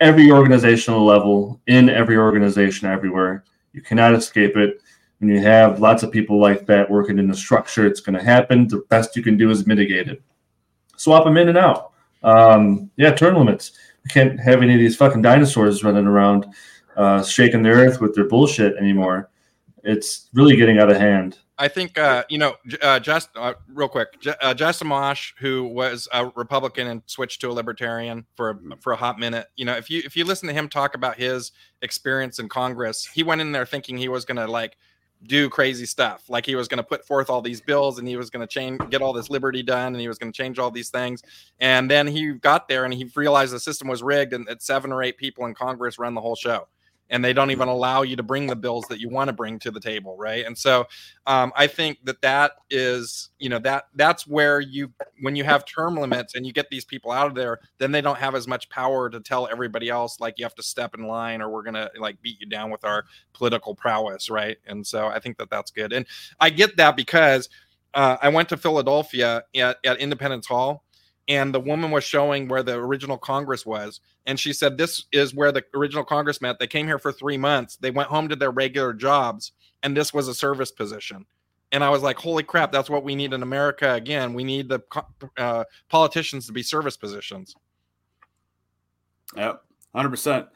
every organizational level, in every organization, everywhere. You cannot escape it. When you have lots of people like that working in the structure, it's going to happen. The best you can do is mitigate it. Swap them in and out. Um, yeah, term limits. We can't have any of these fucking dinosaurs running around uh, shaking the earth with their bullshit anymore. It's really getting out of hand. I think uh, you know, uh, just uh, real quick, J- uh, Justin Amash, who was a Republican and switched to a Libertarian for a, for a hot minute. You know, if you if you listen to him talk about his experience in Congress, he went in there thinking he was going to like do crazy stuff, like he was going to put forth all these bills and he was going to change, get all this liberty done, and he was going to change all these things. And then he got there and he realized the system was rigged, and that seven or eight people in Congress run the whole show and they don't even allow you to bring the bills that you want to bring to the table right? And so um, i think that that is you know that that's where you when you have term limits and you get these people out of there then they don't have as much power to tell everybody else like you have to step in line or we're gonna like beat you down with our political prowess right? And so i think that that's good. And i get that because uh, i went to philadelphia at, at independence hall and the woman was showing where the original congress was and she said this is where the original congress met they came here for three months they went home to their regular jobs and this was a service position and I was like, "Holy crap! That's what we need in America again. We need the uh, politicians to be service positions." Yep, hundred percent.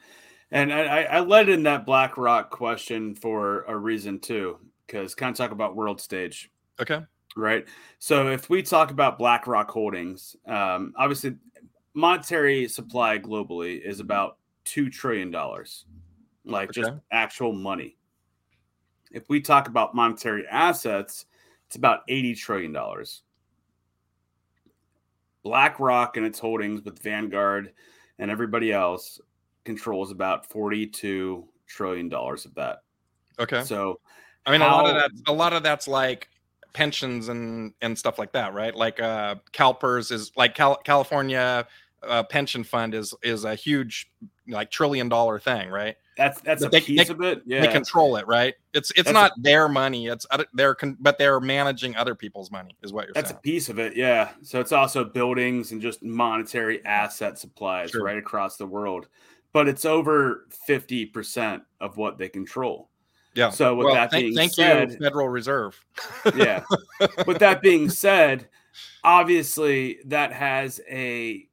And I, I led in that BlackRock question for a reason too, because kind of talk about world stage. Okay. Right. So if we talk about BlackRock Holdings, um, obviously monetary supply globally is about two trillion dollars, like Okay. just actual money. If we talk about monetary assets, it's about eighty trillion dollars. BlackRock and its holdings with Vanguard and everybody else controls about forty-two trillion dollars of that. Okay. So I mean, a lot of that, a lot of that's like pensions and and stuff like that, right? Like uh, CalPERS is like Cal- California uh, pension fund is is a huge like trillion dollar thing, right? that's that's But a they- piece they- of it. Yeah. They control it, right? It's it's That's a- not their money. It's other, they're con- but they're managing other people's money, is what you're saying. That's a piece of it, yeah. So it's also buildings and just monetary asset supplies Sure. right across the world. But it's over 50% of what they control. Yeah. So with well, that thank, being thank said, you, Federal Reserve. yeah. with that being said, obviously that has a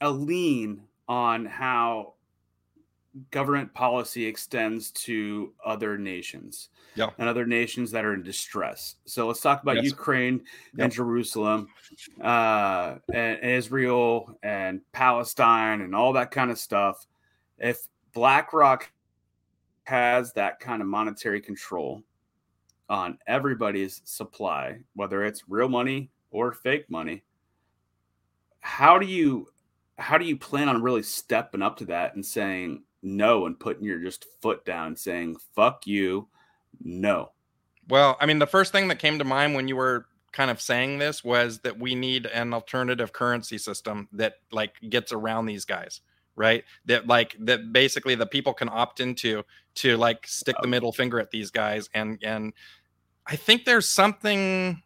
a lean on how government policy extends to other nations Yeah. and other nations that are in distress. So let's talk about Yes. Ukraine Yep. and Jerusalem, uh, and, and Israel and Palestine and all that kind of stuff. If BlackRock has that kind of monetary control on everybody's supply, whether it's real money or fake money, how do you how do you plan on really stepping up to that and saying no and putting your just foot down saying fuck you, no. Well, I mean, the first thing that came to mind when you were kind of saying this was that we need an alternative currency system that like gets around these guys, right? That like that basically the people can opt into to like stick the middle finger at these guys and and I think there's something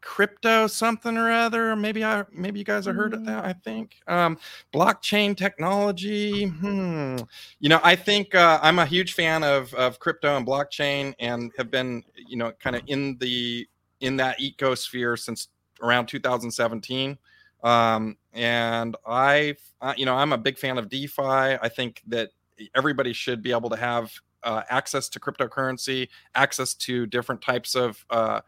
crypto something or other. Maybe i maybe you guys have heard of that i think. Um blockchain technology hmm. You know i think uh, i'm a huge fan of of crypto and blockchain and have been you know kind of in the in that ecosphere since around 2017 um and i you know i'm a big fan of defi i think that everybody should be able to have uh, access to cryptocurrency access to different types of uh,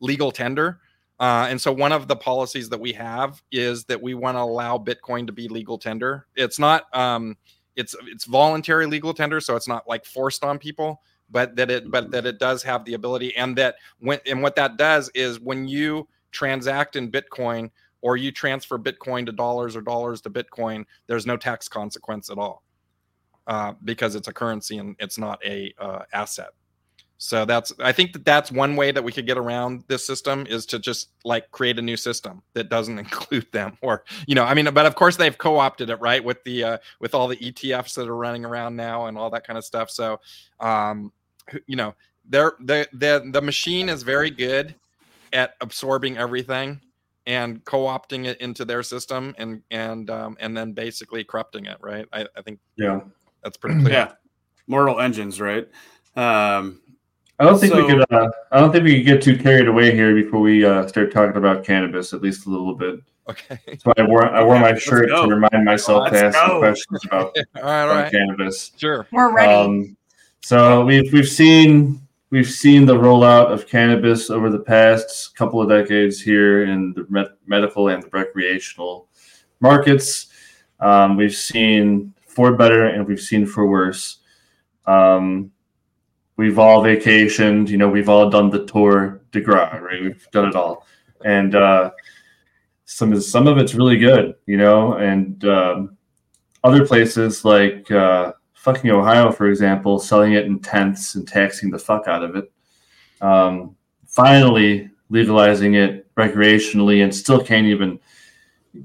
legal tender uh, and so one of the policies that we have is that we want to allow Bitcoin to be legal tender. It's not um, it's it's voluntary legal tender, so it's not like forced on people, but that it but that it does have the ability, and that when and what that does is when you transact in Bitcoin or you transfer Bitcoin to dollars or dollars to Bitcoin, there's no tax consequence at all uh, because it's a currency and it's not a uh, asset. So that's I think that that's one way that we could get around this system is to just like create a new system that doesn't include them or you know I mean but of course they've co-opted it right with the uh, with all the ETFs that are running around now and all that kind of stuff so um you know they're the the the machine is very good at absorbing everything and co-opting it into their system and and um, and then basically corrupting it right I, I think Yeah. that's pretty clear Yeah. Mortal engines, right? Um, I don't think we could. Uh, I don't think we could get too carried away here before we uh, start talking about cannabis, at least a little bit. okay So I wore I wore Okay, my shirt go. to remind myself to Let's ask some go. questions about all right all about right cannabis. sure We're ready. Um, so we've we've seen we've seen the rollout of cannabis over the past couple of decades here in the med- medical and the recreational markets. Um, we've seen for better and we've seen for worse. Um, we've all vacationed, you know, we've all done the tour de gras, right? We've done it all, and uh, some some of it's really good, you know, and um, other places like uh, fucking Ohio, for example, selling it in tenths and taxing the fuck out of it. Um, finally legalizing it recreationally and still can't even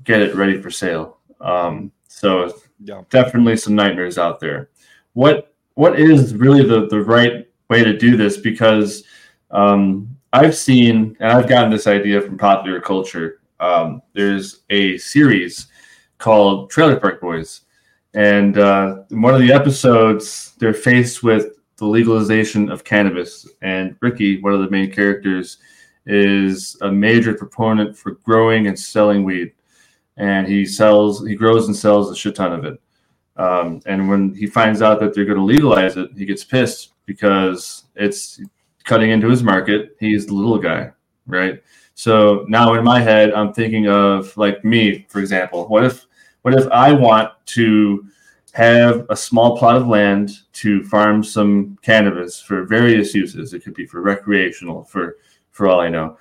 get it ready for sale. Um, so yeah definitely some nightmares out there. What what is really the the right way to do this? Because um, I've seen and I've gotten this idea from popular culture. Um, there's a series called Trailer Park Boys, and uh, in one of the episodes, they're faced with the legalization of cannabis. And Ricky, one of the main characters, is a major proponent for growing and selling weed. And he sells, he grows and sells a shit ton of it. Um, and when he finds out that they're going to legalize it, he gets pissed because it's cutting into his market. He's the little guy, right? So now in my head, I'm thinking of like me, for example. What if, what if I want to have a small plot of land to farm some cannabis for various uses? It could be for recreational, for for all I know.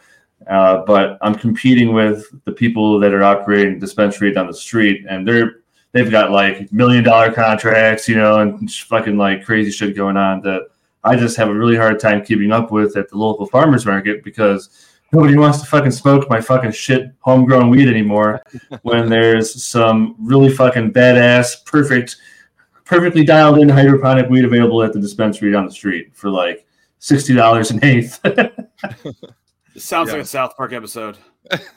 Uh, but I'm competing with the people that are operating dispensary down the street, and they're they've got like million dollar contracts, you know, and fucking like crazy shit going on that I just have a really hard time keeping up with at the local farmers market because nobody wants to fucking smoke my fucking shit homegrown weed anymore when there's some really fucking badass, perfect, perfectly dialed in hydroponic weed available at the dispensary down the street for like sixty dollars an eighth. Sounds Yeah. like a South Park episode.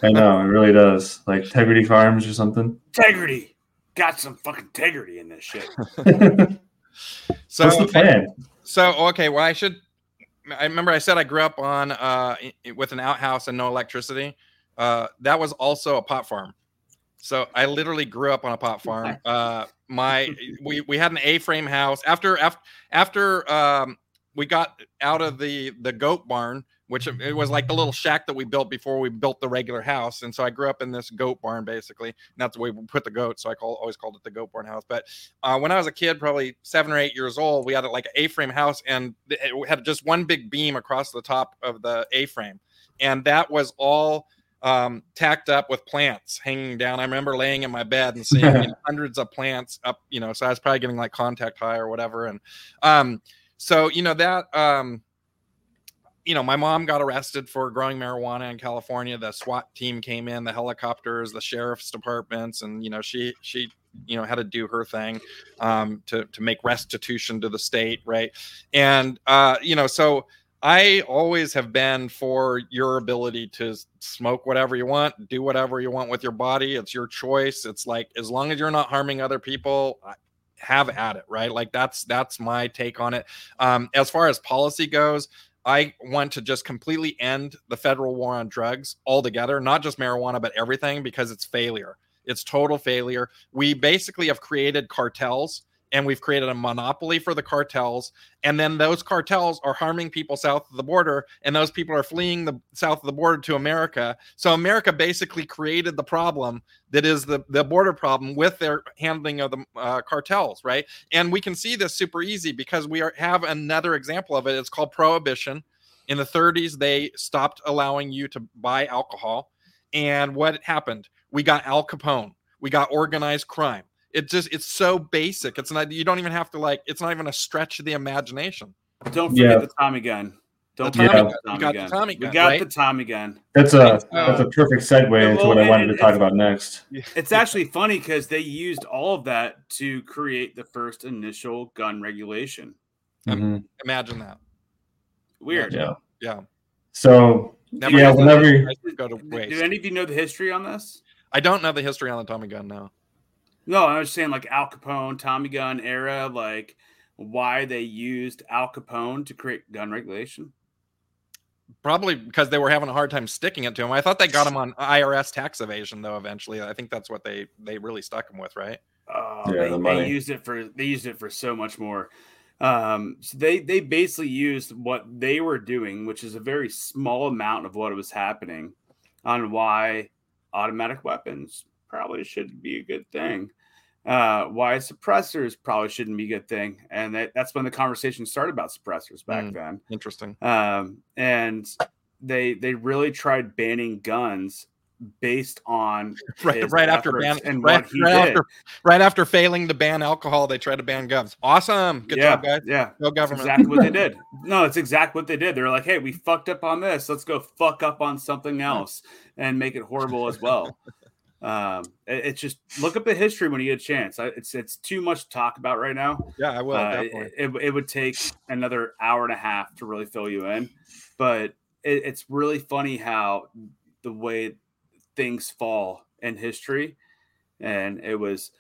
I know it really does, like Integrity Farms or something. Integrity. Got some fucking integrity in this shit. So What's the plan? So okay, well I should. I remember I said I grew up on uh with an outhouse and no electricity. Uh, that was also a pot farm. So I literally grew up on a pot farm. Uh, my we we had an A-frame house after after after um we got out of the the goat barn, which it was like the little shack that we built before we built the regular house. And so I grew up in this goat barn basically. And that's the way we put the goat. So I call always called it the goat barn house. But uh, when I was a kid, probably seven or eight years old, we had like an A-frame house, and it had just one big beam across the top of the A-frame, and that was all um, tacked up with plants hanging down. I remember laying in my bed and seeing you know, hundreds of plants up, you know. So I was probably getting like contact high or whatever, and um, so you know that um, you know, my mom got arrested for growing marijuana in California. The SWAT team came in, the helicopters, the sheriff's departments, and you know, she she you know had to do her thing um, to to make restitution to the state, right? And uh, you know, so I always have been for your ability to smoke whatever you want, do whatever you want with your body. It's your choice. It's like as long as you're not harming other people, have at it, right? Like that's that's my take on it. Um, as far as policy goes, I want to just completely end the federal war on drugs altogether, not just marijuana, but everything, because it's failure. It's total failure. We basically have created cartels and we've created a monopoly for the cartels. And then those cartels are harming people south of the border, and those people are fleeing the south of the border to America. So America basically created the problem that is the, the border problem with their handling of the uh, cartels, right? And we can see this super easy because we are, have another example of it. It's called prohibition. In the 30s, they stopped allowing you to buy alcohol. And what happened? We got Al Capone. We got organized crime. It just it's so basic. It's not you don't even have to like it's not even a stretch of the imagination. Don't forget Yeah. the Tommy gun. Don't The Tommy forget gun. the Tommy got the gun. Tommy We got right? the Tommy gun. That's a Uh, that's a perfect segue Yeah, into what I wanted to talk about next. It's actually funny because they used all of that to create the first initial gun regulation. Mhm. Imagine that. Weird. Yeah. Yeah. So Never yeah, whenever I just go to Do any of you know the history on this? I don't know the history on the Tommy gun now. No, I was saying like Al Capone, Tommy gun era, like why they used Al Capone to create gun regulation. Probably because they were having a hard time sticking it to him. I thought they got him on IRS tax evasion though. Eventually, I think that's what they they really stuck him with, right? Oh, Yeah, they, the they used it for they used it for so much more. Um, so they they basically used what they were doing, which is a very small amount of what was happening, on why automatic weapons probably should be a good thing. Uh, why suppressors probably shouldn't be a good thing, and that, that's when the conversation started about suppressors back Mm. then. Interesting. um, and they they really tried banning guns based on Right, right after ban, and right, what he right did. after, right after failing to ban alcohol, they tried to ban guns. Awesome, good yeah, job, guys. Yeah, No that's government. exactly what they did. No, it's exactly what they did. They were like, "Hey, we fucked up on this. Let's go fuck up on something else and make it horrible as well." Um, it- it's just look up the history when you get a chance. I, it's it's too much to talk about right now. Yeah, I will Uh, it, it, it would take another hour and a half to really fill you in, but it, it's really funny how the way things fall in history. And it was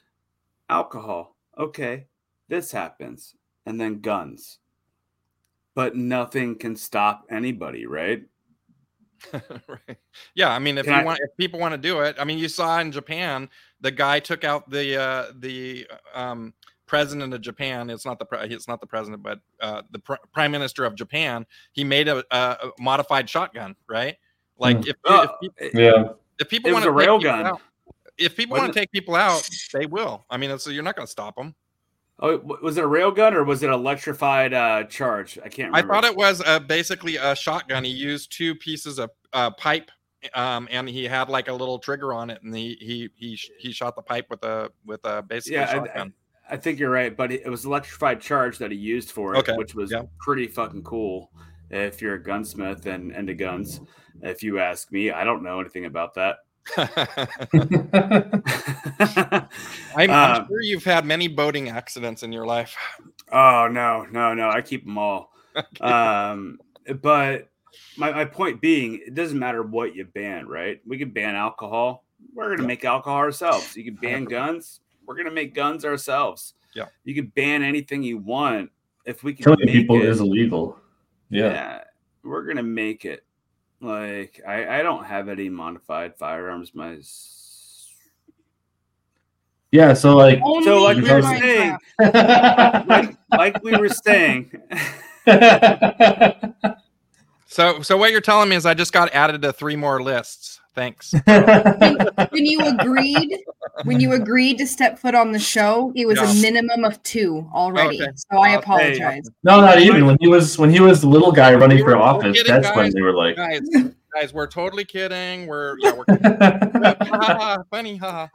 alcohol. Okay, this happens. And then guns. but nothing can stop anybody, right? right. Yeah, I mean, if Can you I- want, if people want to do it, I mean, you saw in Japan, the guy took out the uh, the um, president of Japan. It's not the pre- it's not the president, but uh, the pr- prime minister of Japan. He made a, a modified shotgun, right? Like Hmm. if, Oh, if, peop- Yeah. if people want to a rail gun. out, if people want to take people out, they will. I mean, so you're not going to stop them. Oh, was it a railgun or was it electrified uh, charge? I can't I thought it was uh, basically a shotgun. He used two pieces of uh, pipe, um, and he had like a little trigger on it, and he he he he shot the pipe with a with a basically Yeah, I- shotgun. I think you're right, but it it was electrified charge that he used for it, Okay, which was yeah. pretty fucking cool. If you're a gunsmith and into guns, if you ask me, I don't know anything about that. I'm, I'm Um, sure you've had many boating accidents in your life. oh no, no, no! I keep them all. um, but my, my point being, it doesn't matter what you ban, right? We could ban alcohol. We're gonna make alcohol ourselves. You can ban guns. We're gonna make guns ourselves. Yeah. You can ban anything you want if we can Killing make people it. is illegal. Yeah. yeah, we're gonna make it. Like I, I don't have any modified firearms. My Yeah. So like. Only so like we in were saying, like, like we were saying, So so what you're telling me is I just got added to three more lists. Thanks. when you agreed when you agreed to step foot on the show it was Yeah. a minimum of two already Okay. so i I'll- apologize no, not even when he was when he was the little guy running We for office. kidding, That's when they were like. guys, guys, we're totally kidding. We're yeah, we're funny, haha.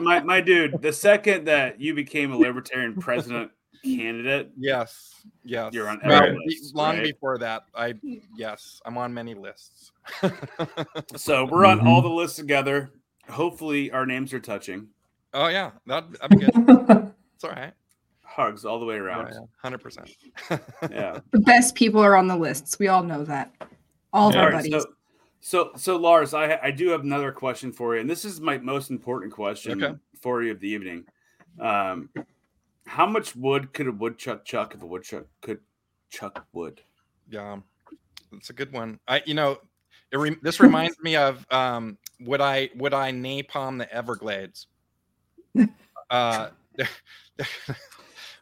my my dude, the second that you became a libertarian president candidate, Yes, yes. You're on Well, every be- list, long right? before that, I yes, I'm on many lists. so we're on Mhm. all the lists together. Hopefully, our names are touching. oh yeah, that that'd be good. It's all right. Hugs all the way around. Hundred percent. Yeah. the best people are on the lists we all know that all of Yeah. our All right, buddies so, so, so Lars, I I do have another question for you, and this is my most important question Okay. for you of the evening. Um, how much wood could a woodchuck chuck if a woodchuck could chuck wood? Yeah, it's a good one. I you know, it re- this reminds me of um, would I would I napalm the Everglades? Uh,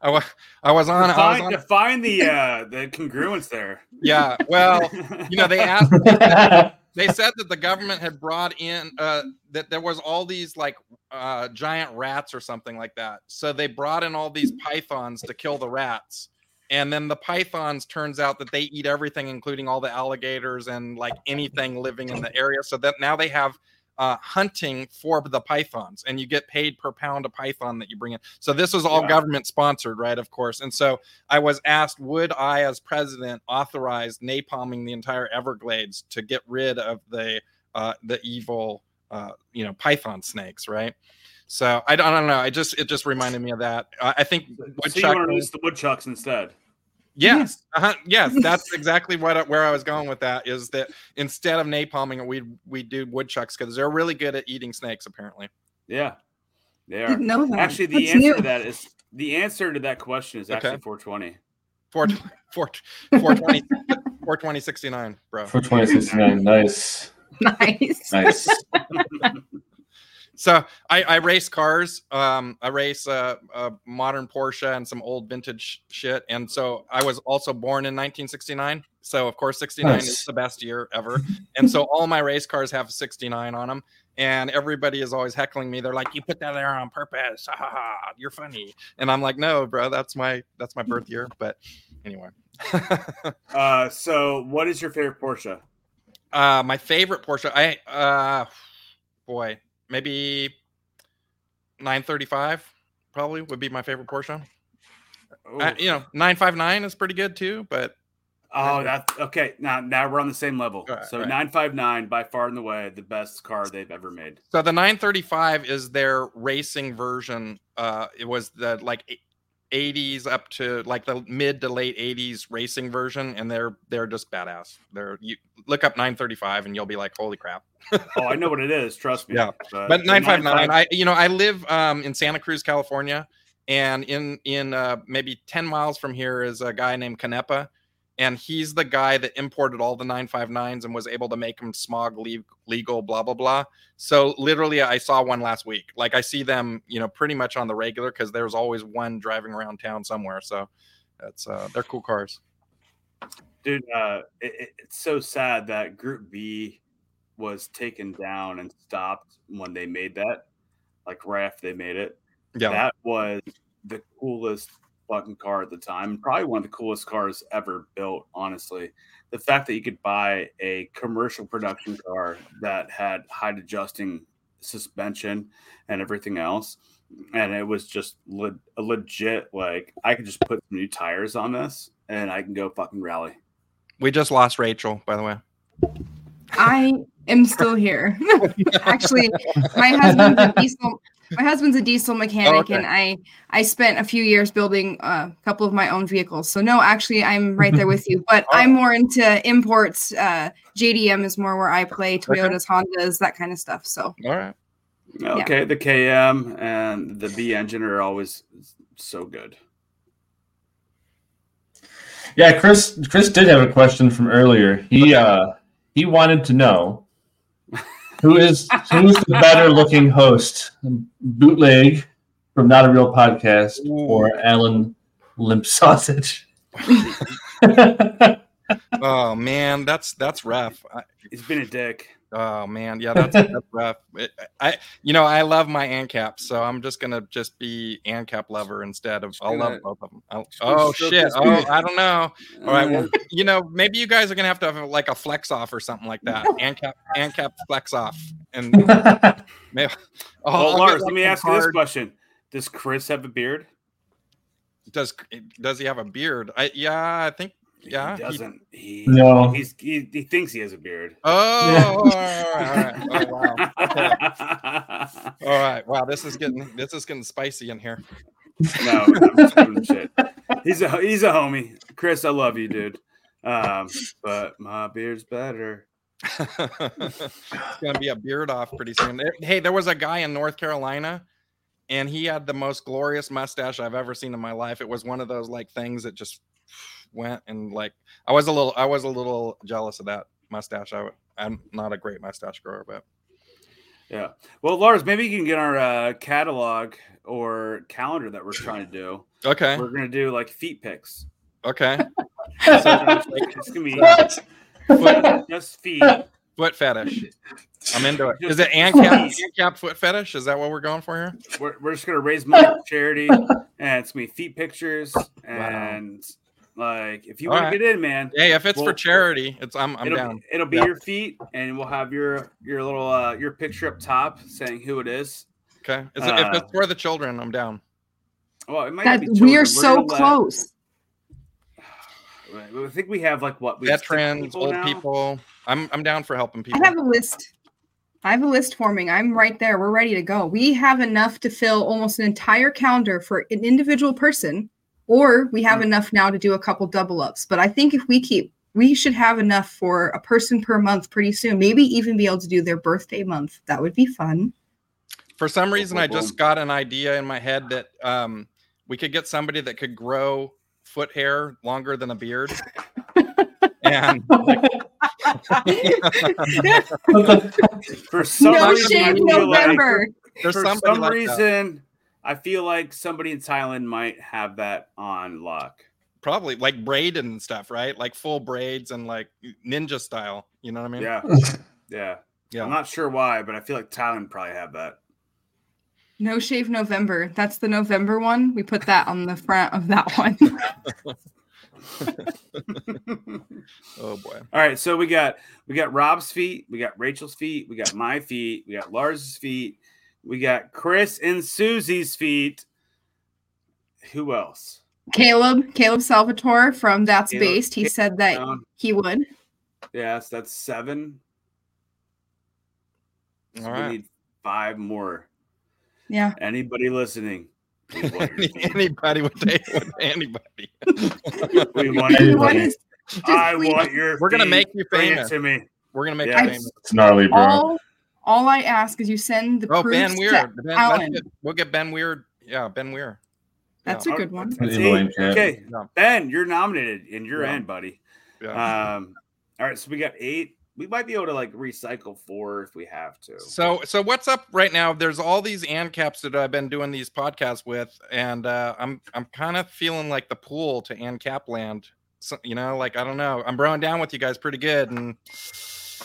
I was I was on I was Define, on define the uh, the congruence there. yeah. Well, you know they asked they said that the government had brought in uh, that there was all these like uh, giant rats or something like that. So they brought in all these pythons to kill the rats. And then the pythons turns out that they eat everything, including all the alligators and like anything living in the area. So that now they have uh, hunting for the pythons, and you get paid per pound of python that you bring in. So this was all Yeah. government sponsored, right? Of course. And so I was asked, would I, as president, authorize napalming the entire Everglades to get rid of the uh, the evil, uh, you know, python snakes, right? So I don't, I don't know. I just it just reminded me of that. I, I think so you woodchuck. want to use the woodchucks instead? Yes, uh-huh, yes, that's exactly what I- where I was going with that. Is that instead of napalming it, we we do woodchucks because they're really good at eating snakes. Apparently, Yeah, they are. didn't know that Actually, the That's answer new. to that is the answer to that question is actually Okay. 420. four four four twenty four twenty sixty nine, bro. For 2069. Nice. nice Nice. So I, I race cars. Um, I race a, a modern Porsche and some old vintage shit. And so I was also born in 1969. So of course, 69 is the best year ever. And so all my race cars have 69 on them. And everybody is always heckling me. They're like, "You put that there on purpose. Ha, ha, ha. You're funny." And I'm like, "No, bro. That's my that's my birth year." But anyway, Uh, so, what is your favorite Porsche? uh, my favorite Porsche. I uh, boy, maybe 935 probably would be my favorite Porsche. I, you know, 959 is pretty good too, but Oh, that's okay. Now, now we're on the same level. Right, so right. 959 by far and away the best car they've ever made. so the 935 is their racing version. Uh, it was the like 80s up to like the mid to late 80s racing version, and they're they're just badass. They're you look up 935 and you'll be like, holy crap. Oh, I know what it is. Trust me. Yeah. But, but 959 959 i you know i live um in santa cruz california and in in uh maybe 10 miles from here is a guy named canepa and he's the guy that imported all the 959s and was able to make them smog legal blah blah blah. So literally i saw one last week. Like i see them you know pretty much on the regular because there's always one driving around town somewhere. So that's uh they're cool cars. Dude uh it, it- it's so sad that group b was taken down and stopped when they made that like right after they made it. Yeah. That was the coolest fucking car at the time and probably one of the coolest cars ever built honestly the fact that you could buy a commercial production car that had height adjusting suspension and everything else and it was just le- a legit like i could just put some new tires on this and i can go fucking rally we just lost rachael by the way I am still here. Actually, my husband's a diesel. My husband's a diesel mechanic, okay. and I I spent a few years building a couple of my own vehicles. So no, actually, I'm right there with you. But I'm more into imports. Uh, JDM is more where I play. Toyotas, Hondas, that kind of stuff. So all right okay the km and the b engine are always so good Yeah, Chris. Chris did have a question from earlier. He uh he wanted to know who is who's the better looking host, bootleg from Not a Real Podcast or Alan Limp Sausage. oh man that's that's rough. I, he's been a dick Oh man, yeah, that's, that's rough. It, I, you know, I love my ANCAP, so I'm just gonna just be ANCAP lover instead of. I'll love both of them. I'll, oh shit! Oh. I don't know. All right, well, you know, maybe you guys are gonna have to have like a flex off or something like that. ANCAP, ANCAP flex off, and maybe. Oh, well, I'll get, lars like, let me some ask you this question does chris have a beard Does does he have a beard? I yeah, I think yeah. he he- doesn't he No. he's he, he thinks he has a beard oh, all right, all right. Oh, wow. Okay. All right. Wow, this is getting this is getting spicy in here. no i'm shit he's a he's a homie chris i love you dude um but my beard's better it's gonna be a beard off pretty soon. Hey, there was a guy in North Carolina, and he had the most glorious mustache I've ever seen in my life. It was one of those like things that just went and like I was a little I was a little jealous of that mustache. I, I'm not a great mustache grower, but Yeah. Well, Lars, maybe you can get our uh, catalog or calendar that we're trying to do. okay, We're gonna do like feet pics. okay. So it's gonna be what? foot, just feet. Foot fetish. I'm into it. Is Just- it ANCAP, ANCAP foot fetish? Is that what we're going for here? We're, we're just gonna raise money for charity, and it's gonna be feet pictures. And like, if you All want right. to get in, man, Hey, if it's Well, for charity, it's I'm I'm it'll down. it'll be Yeah. your feet, and we'll have your your little uh your picture up top saying who it is. Okay, Is it, if Uh, it's for the children, I'm down. Well, it might that be we are We're so gonna let- close. I think we have like what we have six Veterans, old now? people. I'm I'm down for helping people. I have a list. I have a list forming. I'm right there. We're ready to go. We have enough to fill almost an entire calendar for an individual person, or we have Mm. enough now to do a couple double ups. But I think if we keep, we should have enough for a person per month pretty soon. Maybe even be able to do their birthday month. That would be fun. For some reason, I just got an idea in my head that um, we could get somebody that could grow foot hair longer than a beard. and For some no reason, I shave feel like- November. for somebody some like that. reason, I feel like somebody in Thailand might have that on lock. probably like braided and stuff, right? Like full braids and like ninja style. You know what I mean? Yeah, yeah. Yeah. I'm not sure why, but I feel like Thailand probably have that. No shave November. That's the November one. We put that on the front of that one. Oh boy. All right, so we got we got Rob's feet, we got Rachael's feet, we got my feet, we got Lars's feet, we got Chris and Susie's feet. Who else? Caleb, Caleb Salvatore from That's Caleb- Based. He said that Um, he would. yes, that's seven. So All we need five more. Yeah. Anybody listening? We want your feet. anybody would take with anybody. We want Anybody. your What feet. is- just I please- want your. We're gonna make you Bring it famous. to me. We're gonna make Yeah. you famous. It's gnarly, bro. all, all I ask is you send the Oh, proofs Ben to Weird. Ben, Alan. we'll get Ben Weird. Yeah, Ben Weir. That's Yeah. a good one. See? Emo in chat. Okay, Yeah. Ben, you're nominated and you're Yeah. in, buddy. Yeah. Um, all right, so we got eight. We might be able to like recycle four if we have to. So so what's up right now? There's all these ANCAPs that I've been doing these podcasts with, and uh, I'm I'm kind of feeling like the pool to ANCAP land. So, you know, like I don't know. I'm broing down with you guys pretty good, and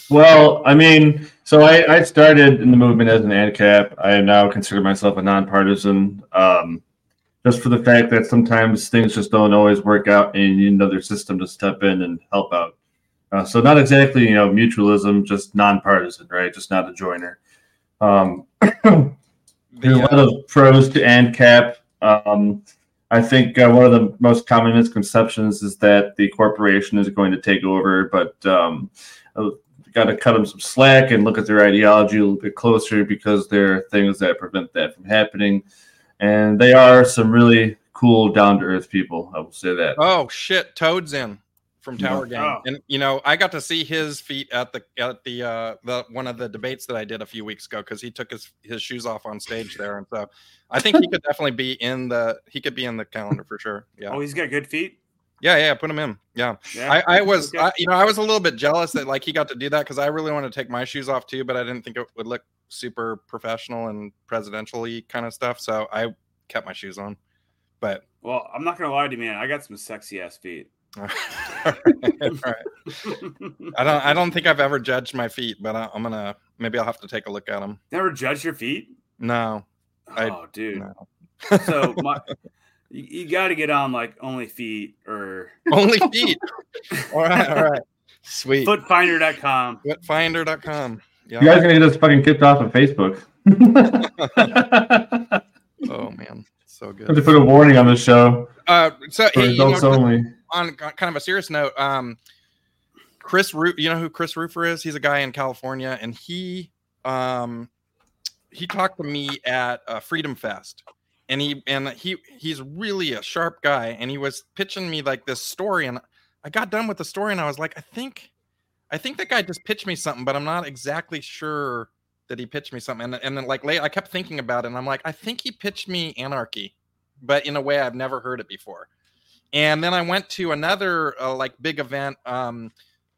Well, I mean, so I, I started in the movement as an ANCAP. I now consider myself a nonpartisan, um, just for the fact that sometimes things just don't always work out, and you need another system to step in and help out. Uh, so not exactly, you know, mutualism, just nonpartisan, right? Just not a joiner. Um, the, There's a lot of pros to ANCAP. Um, I think uh, one of the most common misconceptions is that the corporation is going to take over, but um, got to cut them some slack and look at their ideology a little bit closer because there are things that prevent that from happening. And they are some really cool, down to earth people. I will say that. oh shit, Toad's in from Tower Gang, Oh. and you know I got to see his feet at the at the uh the one of the debates that I did a few weeks ago because he took his his shoes off on stage there, and so I think he could definitely be in the he could be in the calendar for sure. Yeah. Oh, he's got good feet. Yeah, yeah, put him in. Yeah, Yeah, I, I was, Okay. I, you know, I was a little bit jealous that like he got to do that because I really wanted to take my shoes off too, but I didn't think it would look super professional and presidentially kind of stuff. So I kept my shoes on. But well, I'm not gonna lie to you, man. I got some sexy ass feet. all right, all right. I don't, I don't think I've ever judged my feet, but I, I'm gonna maybe I'll have to take a look at them. Never judge your feet. No, I- Oh, dude. no. So my, you, you got to get on like only feet or only feet. all right, all right, sweet. footfinder.com. Footfinder.com. Yeah. You guys are going to get us fucking kicked off of Facebook. Oh man, so have to put a warning on the show Uh, so for hey, you know, adults only. on kind of a serious note, um, Chris, Ru- you know who Chris Rufer is? He's a guy in California, and he, um, he talked to me at uh, Freedom Fest, and he and he he's really a sharp guy, and he was pitching me like this story, and I got done with the story, and I was like, I think, I think that guy just pitched me something, but I'm not exactly sure that he pitched me something, and and then like late, I kept thinking about it, and I'm like, I think he pitched me Anarchy, but in a way I've never heard it before and then I went to another uh, like big event, um,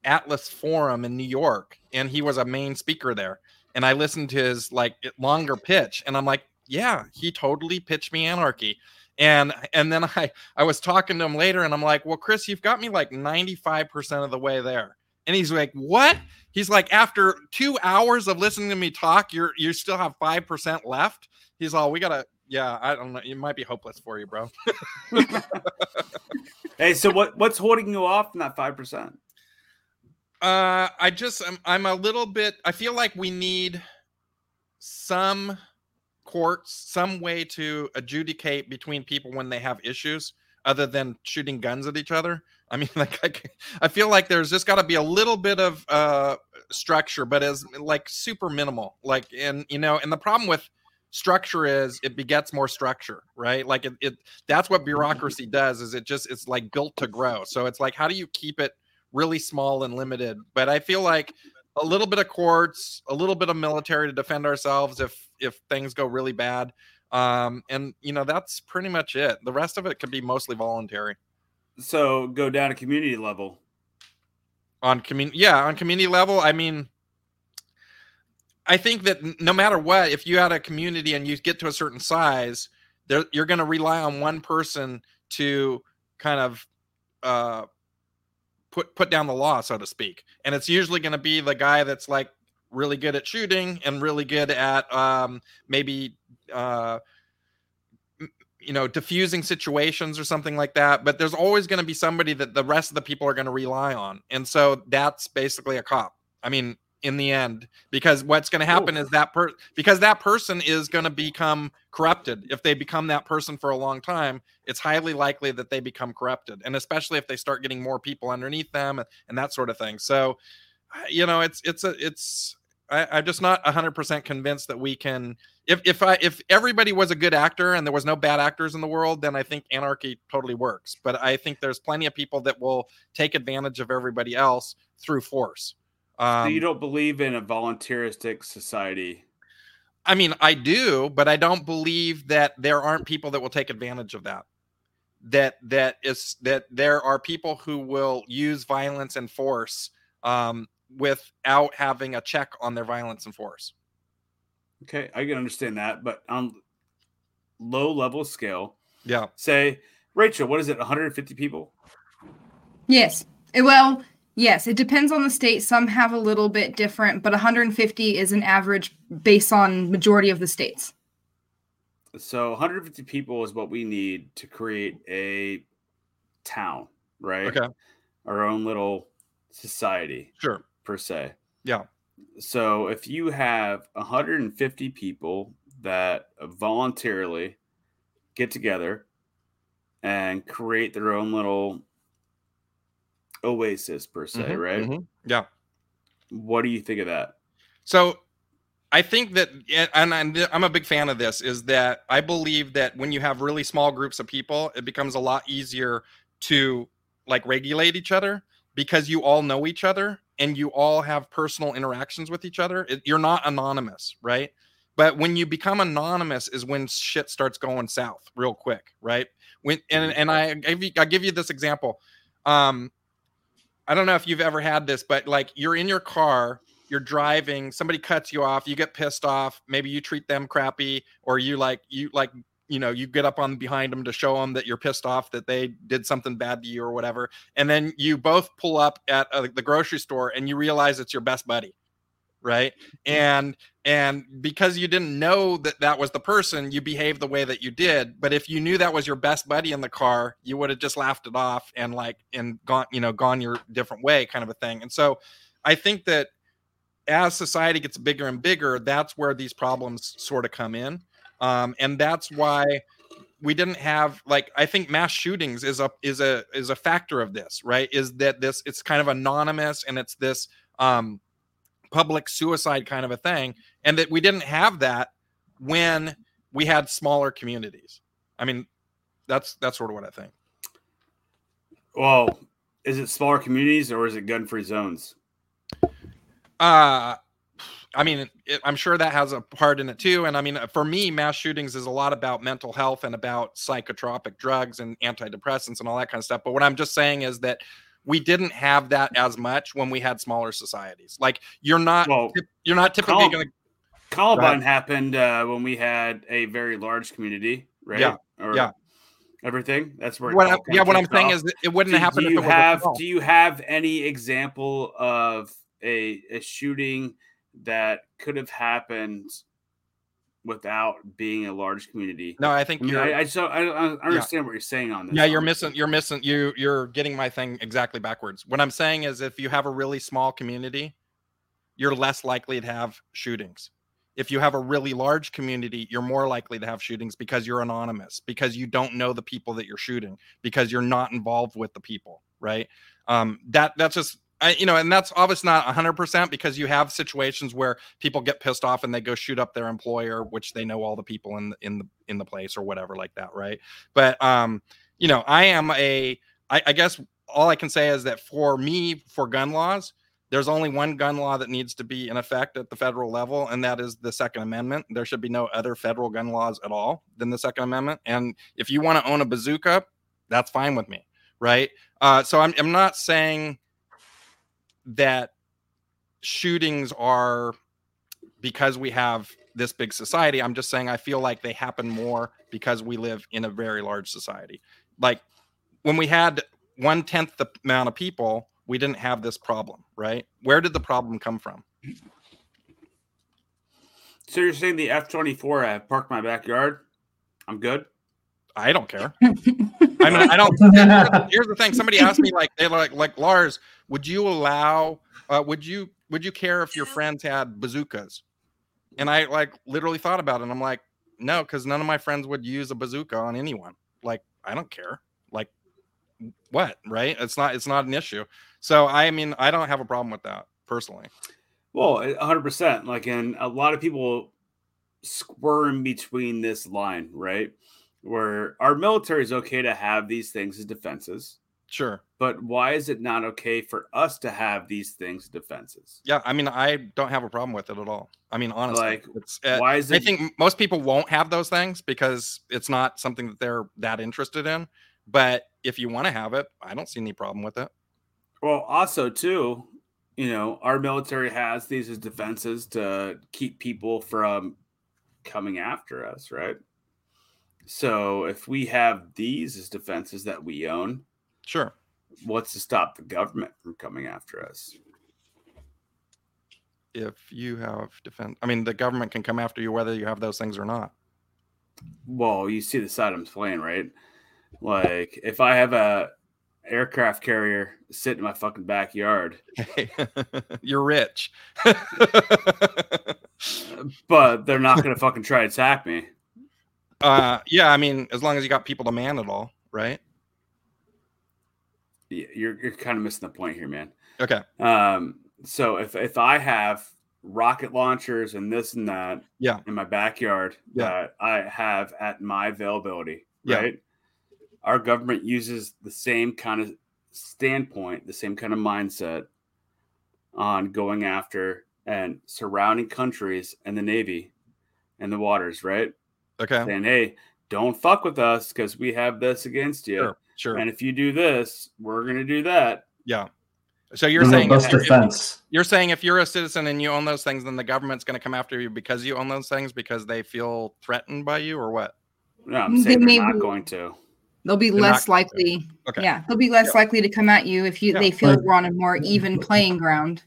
Atlas Forum in New York, and he was a main speaker there. And I listened to his like longer pitch, and I'm like, yeah, he totally pitched me Anarchy. And and then I I was talking to him later, and I'm like, well, Chris, you've got me like 95 percent of the way there. And he's like, what? He's like, after two hours of listening to me talk, you're you still have five percent left. He's all, we gotta, yeah, I don't know, it might be hopeless for you, bro. Hey, so what what's holding you off from that five percent? Uh, I just I'm, I'm a little bit. I feel like we need some courts, some way to adjudicate between people when they have issues, other than shooting guns at each other. I mean, like I, I feel like there's just got to be a little bit of uh structure, but as like super minimal. Like, and you know, and the problem with structure is it begets more structure right like it, it that's what bureaucracy does is it just it's like built to grow so it's like how do you keep it really small and limited. But I feel like a little bit of courts, a little bit of military to defend ourselves if if things go really bad. Um, and you know that's pretty much it. The rest of it could be mostly voluntary So go down to community level. on community. Yeah, on community level. I mean, I think that no matter what, if you had a community and you get to a certain size, there you're going to rely on one person to kind of uh, put put down the law, so to speak. And it's usually going to be the guy that's like really good at shooting and really good at um, maybe uh, you know diffusing situations or something like that. But there's always going to be somebody that the rest of the people are going to rely on, and so that's basically a cop. I mean, in the end, because what's going to happen is that per because that person is going to become corrupted. If they become that person for a long time, it's highly likely that they become corrupted, and especially if they start getting more people underneath them and, and that sort of thing. So, you know, it's it's a it's. I, I'm just not 100% convinced that we can. If if I if everybody was a good actor and there was no bad actors in the world, then I think anarchy totally works. But I think there's plenty of people that will take advantage of everybody else through force. Um, so you don't believe in a volunteeristic society. I mean, I do, but I don't believe that there aren't people that will take advantage of that. that that is that there are people who will use violence and force um, without having a check on their violence and force. Okay, I can understand that, but on low level scale, Yeah. say Rachael, what is it? 150 people? Yes. Well, yes, it depends on the state. Some have a little bit different, but 150 is an average based on majority of the states. So 150 people is what we need to create a town, right? Okay. Our own little society Sure. per se. Yeah. So if you have 150 people that voluntarily get together and create their own little oasis per se, Mhm, right? mhm. Yeah. What do you think of that? So I think that, and I'm, I'm a big fan of this, is that I believe that when you have really small groups of people, it becomes a lot easier to like regulate each other because you all know each other and you all have personal interactions with each other. It, you're not anonymous, right? But when you become anonymous is when shit starts going south real quick, right? When and and I give you I give you this example. Um, I don't know if you've ever had this, but like you're in your car, you're driving, somebody cuts you off, you get pissed off, maybe you treat them crappy, or you like you like you know you get up on behind them to show them that you're pissed off that they did something bad to you or whatever, and then you both pull up at uh, the grocery store and you realize it's your best buddy, right? And and because you didn't know that that was the person, you behaved the way that you did. But if you knew that was your best buddy in the car, you would have just laughed it off and like and gone you know gone your different way kind of a thing. And so I think that as society gets bigger and bigger, that's where these problems sort of come in. Um, and that's why we didn't have like I think mass shootings is a is a is a factor of this, right? Is that this it's kind of anonymous and it's this um public suicide kind of a thing, and that we didn't have that when we had smaller communities. I mean, that's that's sort of what I think. Well, is it smaller communities or is it gun free zones? Uh I mean, it, I'm sure that has a part in it too. And I mean, for me, mass shootings is a lot about mental health and about psychotropic drugs and antidepressants and all that kind of stuff. But what I'm just saying is that we didn't have that as much when we had smaller societies. Like you're not, Well, you're not typically Col- going to. Columbine happened uh, when we had a very large community, right? Yeah, Or yeah. Everything. That's where. What I, yeah. What I'm kicked saying is it wouldn't do, happen. do you have do you have any example of a, a shooting that could have happened without being a large community no, I think I, mean, you're. I, I don't, I I don't understand what you're saying on this yeah, you're missing. You're missing. You you're getting my thing exactly backwards. What I'm saying is, if you have a really small community, you're less likely to have shootings. If you have a really large community, you're more likely to have shootings because you're anonymous, because you don't know the people that you're shooting, because you're not involved with the people, right? Um, that that's just I, you know, and that's obviously not 100% because you have situations where people get pissed off and they go shoot up their employer, which they know all the people in the, in the in the place or whatever like that, right? But um, you know, I am a I, I guess all I can say is that for me, for gun laws, there's only one gun law that needs to be in effect at the federal level, and that is the Second Amendment. There should be no other federal gun laws at all than the Second Amendment. And if you want to own a bazooka, that's fine with me, right? Uh, so I'm, I'm not saying that shootings are because we have this big society. I'm just saying I feel like they happen more because we live in a very large society. Like when we had one tenth the amount of people, we didn't have this problem, right? Where did the problem come from? so you're saying the f-24 i parked my backyard i'm good I don't care. I mean, I don't. Here's, here's the thing. Somebody asked me, like, they like, like Lars, would you allow? Uh, would you would you care if your friends had bazookas? And I like literally thought about it. And I'm like, no, because none of my friends would use a bazooka on anyone. Like, I don't care. Like, what? Right? It's not. It's not an issue. So I mean, I don't have a problem with that personally. well 100% like and a lot of people squirm between this line right where our military is okay to have these things as defenses Sure. but why is it not okay for us to have these things as defenses Yeah. I mean, I don't have a problem with it at all. I mean, honestly, Like. Uh, why is it? I think most people won't have those things because it's not something that they're that interested in. but if you want to have it, I don't see any problem with it. Well, also too, you know, our military has these as defenses to keep people from coming after us, right? So if we have these as defenses that we own, Sure. what's to stop the government from coming after us? If you have defense, I mean, the government can come after you whether you have those things or not. Well, you see the side I'm playing, right? Like if I have a aircraft carrier sitting in my fucking backyard, Hey, you're rich. but they're not gonna fucking try to attack me. Uh, yeah, I mean, as long as you got people to man it all, right? You're you're kind of missing the point here, man. Okay. Um, so if if I have rocket launchers and this and that, Yeah. in my backyard Yeah. that I have at my availability, Yeah. right? Our government uses the same kind of standpoint, the same kind of mindset on going after and surrounding countries and the navy and the waters, right? Okay. Saying, hey, don't fuck with us because we have this against you. Sure. Sure. And if you do this, we're gonna do that. yeah. So you're The saying robust if- if- you're saying if you're a citizen and you own those things, then the government's going to come after you because you own those things because they feel threatened by you, or what? No, I'm They saying may they're not be- going to. They'll be They're less not going to. likely. Okay. Yeah, they'll be less Yeah. likely to come at you if you Yeah. they feel Like- we're on a more even playing ground.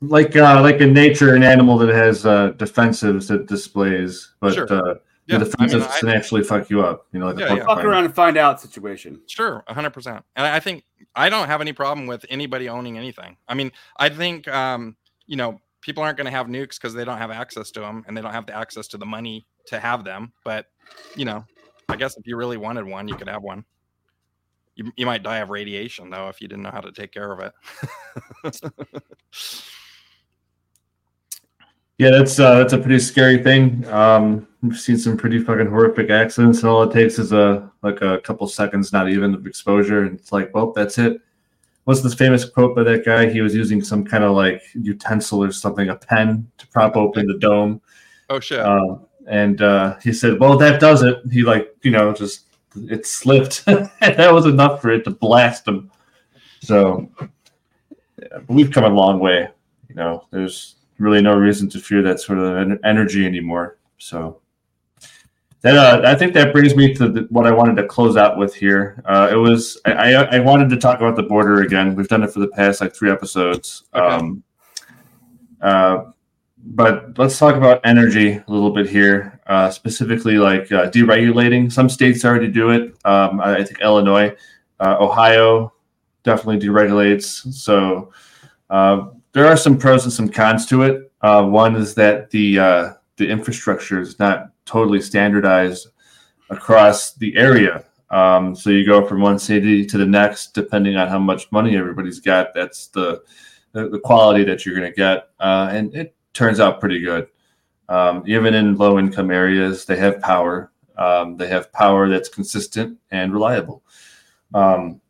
like uh, like in nature, an animal that has uh, defensives that displays, but Sure. uh, Yeah. the I defensives mean, I- can actually fuck you up. You know, like Yeah, a yeah. Fuck around and find out situation. Sure, hundred percent. And I think I don't have any problem with anybody owning anything. I mean, I think um, you know people aren't going to have nukes because they don't have access to them and they don't have the access to the money to have them. But you know, I guess if you really wanted one, you could have one. You, you might die of radiation though if you didn't know how to take care of it. Yeah, that's uh, that's a pretty scary thing. Um, we've seen some pretty fucking horrific accidents, and all it takes is a like a couple seconds, not even of exposure, and it's like, well, that's it. What's this famous quote by that guy? He was using some kind of like utensil or something, a pen, to prop open the dome, oh shit! um, and uh, he said, "Well, that does it." He like, you know, just it slipped. that was enough for it to blast him. So yeah, we've come a long way. You know, there's really no reason to fear that sort of en- energy anymore. So that uh, I think that brings me to the, what I wanted to close out with here. Uh, it was I, I I wanted to talk about the border again. We've done it for the past like three episodes. Okay. Um, uh, but let's talk about energy a little bit here, uh, specifically like uh, deregulating. Some states already do it. Um, I, I think Illinois, uh, Ohio definitely deregulates. So uh, there are some pros and some cons to it. Uh, one is that the uh, the infrastructure is not totally standardized across the area. Um, so you go from one city to the next, depending on how much money everybody's got. That's the the, quality that you're going to get, uh, and it turns out pretty good. Um, even in low income areas, they have power. Um, they have power that's consistent and reliable. Um,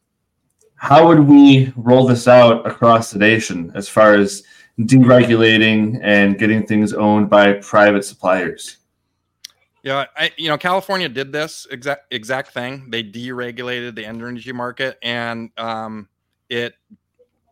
how would we roll this out across the nation as far as deregulating and getting things owned by private suppliers? Yeah, I you know California did this exact exact thing. They deregulated the energy market, and um, it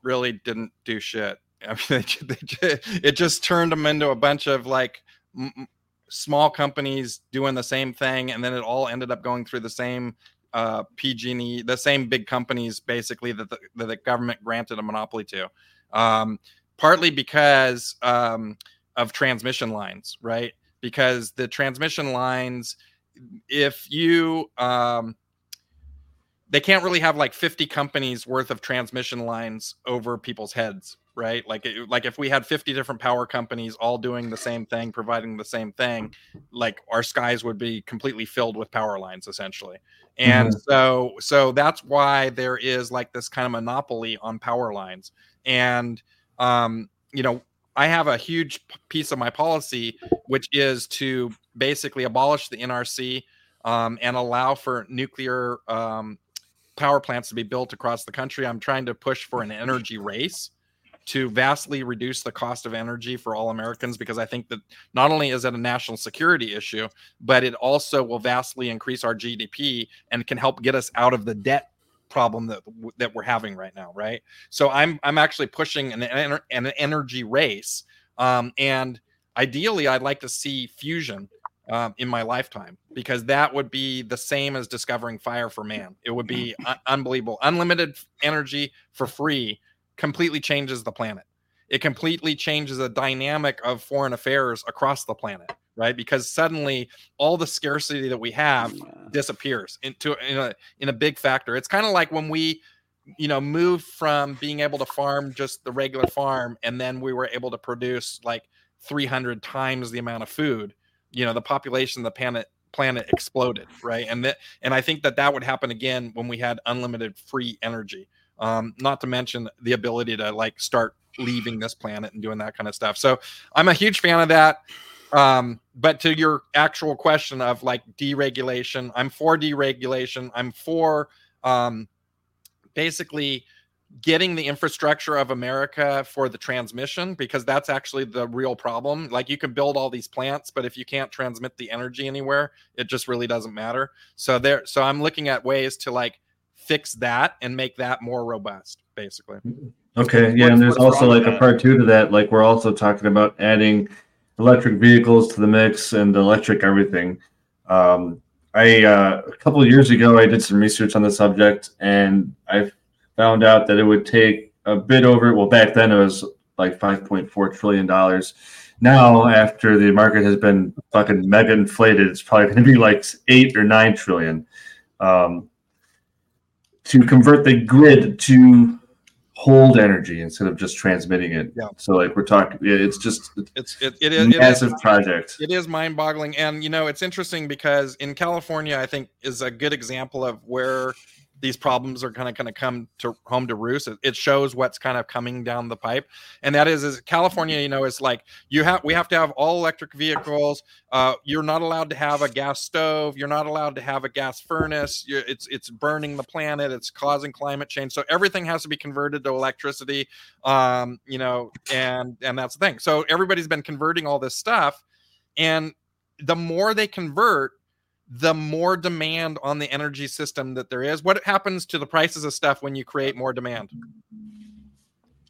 really didn't do shit. I mean, they, they, it just turned them into a bunch of like m- small companies doing the same thing, and then it all ended up going through the same uh, PG&E, the same big companies basically that the, that the government granted a monopoly to. Um, partly because um, of transmission lines, right? Because the transmission lines, if you um, they can't really have like 50 companies worth of transmission lines over people's heads right? Like it, like if we had 50 different power companies all doing the same thing providing the same thing like our skies would be completely filled with power lines essentially. And so so that's why there is like this kind of monopoly on power lines. And um you know i have a huge piece of my policy which is to basically abolish the nrc um, and allow for nuclear um, power plants to be built across the country. I'm trying to push for an energy race to vastly reduce the cost of energy for all Americans because I think that not only is it a national security issue, but it also will vastly increase our GDP and can help get us out of the debt problem that that we're having right now, right? So I'm I'm actually pushing an an energy race, um, and ideally I'd like to see fusion um, in my lifetime because that would be the same as discovering fire for man. It would be un- unbelievable, unlimited energy for free completely changes the planet. It completely changes the dynamic of foreign affairs across the planet, right? Because suddenly all the scarcity that we have disappears into in a in a big factor. It's kind of like when we you know moved from being able to farm just the regular farm and then we were able to produce like 300 times the amount of food you know the population of the planet planet exploded right and that and i think that that would happen again when we had unlimited free energy um, not to mention the ability to like start leaving this planet and doing that kind of stuff. So I'm a huge fan of that. Um, but to your actual question of like deregulation, I'm for deregulation. I'm for um, basically getting the infrastructure of America for the transmission because that's actually the real problem. Like you can build all these plants, but if you can't transmit the energy anywhere, it just really doesn't matter. So there, so I'm looking at ways to like fix that and make that more robust, basically. Okay, yeah, and there's also like a part two to that. Like we're also talking about adding electric vehicles to the mix and electric everything. Um, I uh, a couple years ago I did some research on the subject and I found out that it would take a bit over. Well, back then it was like 5.4 trillion dollars. Now, after the market has been fucking mega inflated, it's probably going to be like eight or nine trillion. Um, to convert the grid to hold energy instead of just transmitting it. Yeah. So like we're talking, it's just it's it, it is massive it is, project. It is mind boggling, and you know it's interesting because in California, I think is a good example of where these problems are kind of going to come to home to roost. It, shows what's kind of coming down the pipe, and that is, is California. You know, is like you have we have to have all electric vehicles. Uh, you're not allowed to have a gas stove. You're not allowed to have a gas furnace. You're, it's it's burning the planet. It's causing climate change. So everything has to be converted to electricity. Um, you know, and and that's the thing. So everybody's been converting all this stuff, and the more they convert the more demand on the energy system that there is. What happens to the prices of stuff when you create more demand?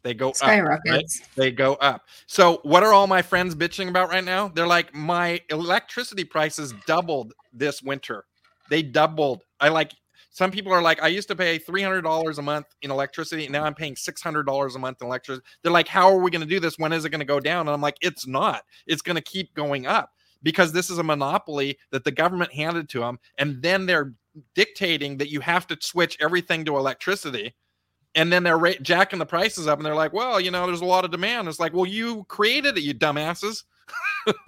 They go skyrockets. Up, right? They go up. So, what are all my friends bitching about right now? They're like, my electricity prices doubled this winter. They doubled. I like. Some people are like, I used to pay three hundred dollars a month in electricity. and Now I'm paying six hundred dollars a month in electricity. They're like, how are we going to do this? When is it going to go down? And I'm like, it's not. It's going to keep going up because this is a monopoly that the government handed to them. And then they're dictating that you have to switch everything to electricity. And then they're ra- jacking the prices up and they're like, well, you know, there's a lot of demand. It's like, well, you created it, you dumbasses.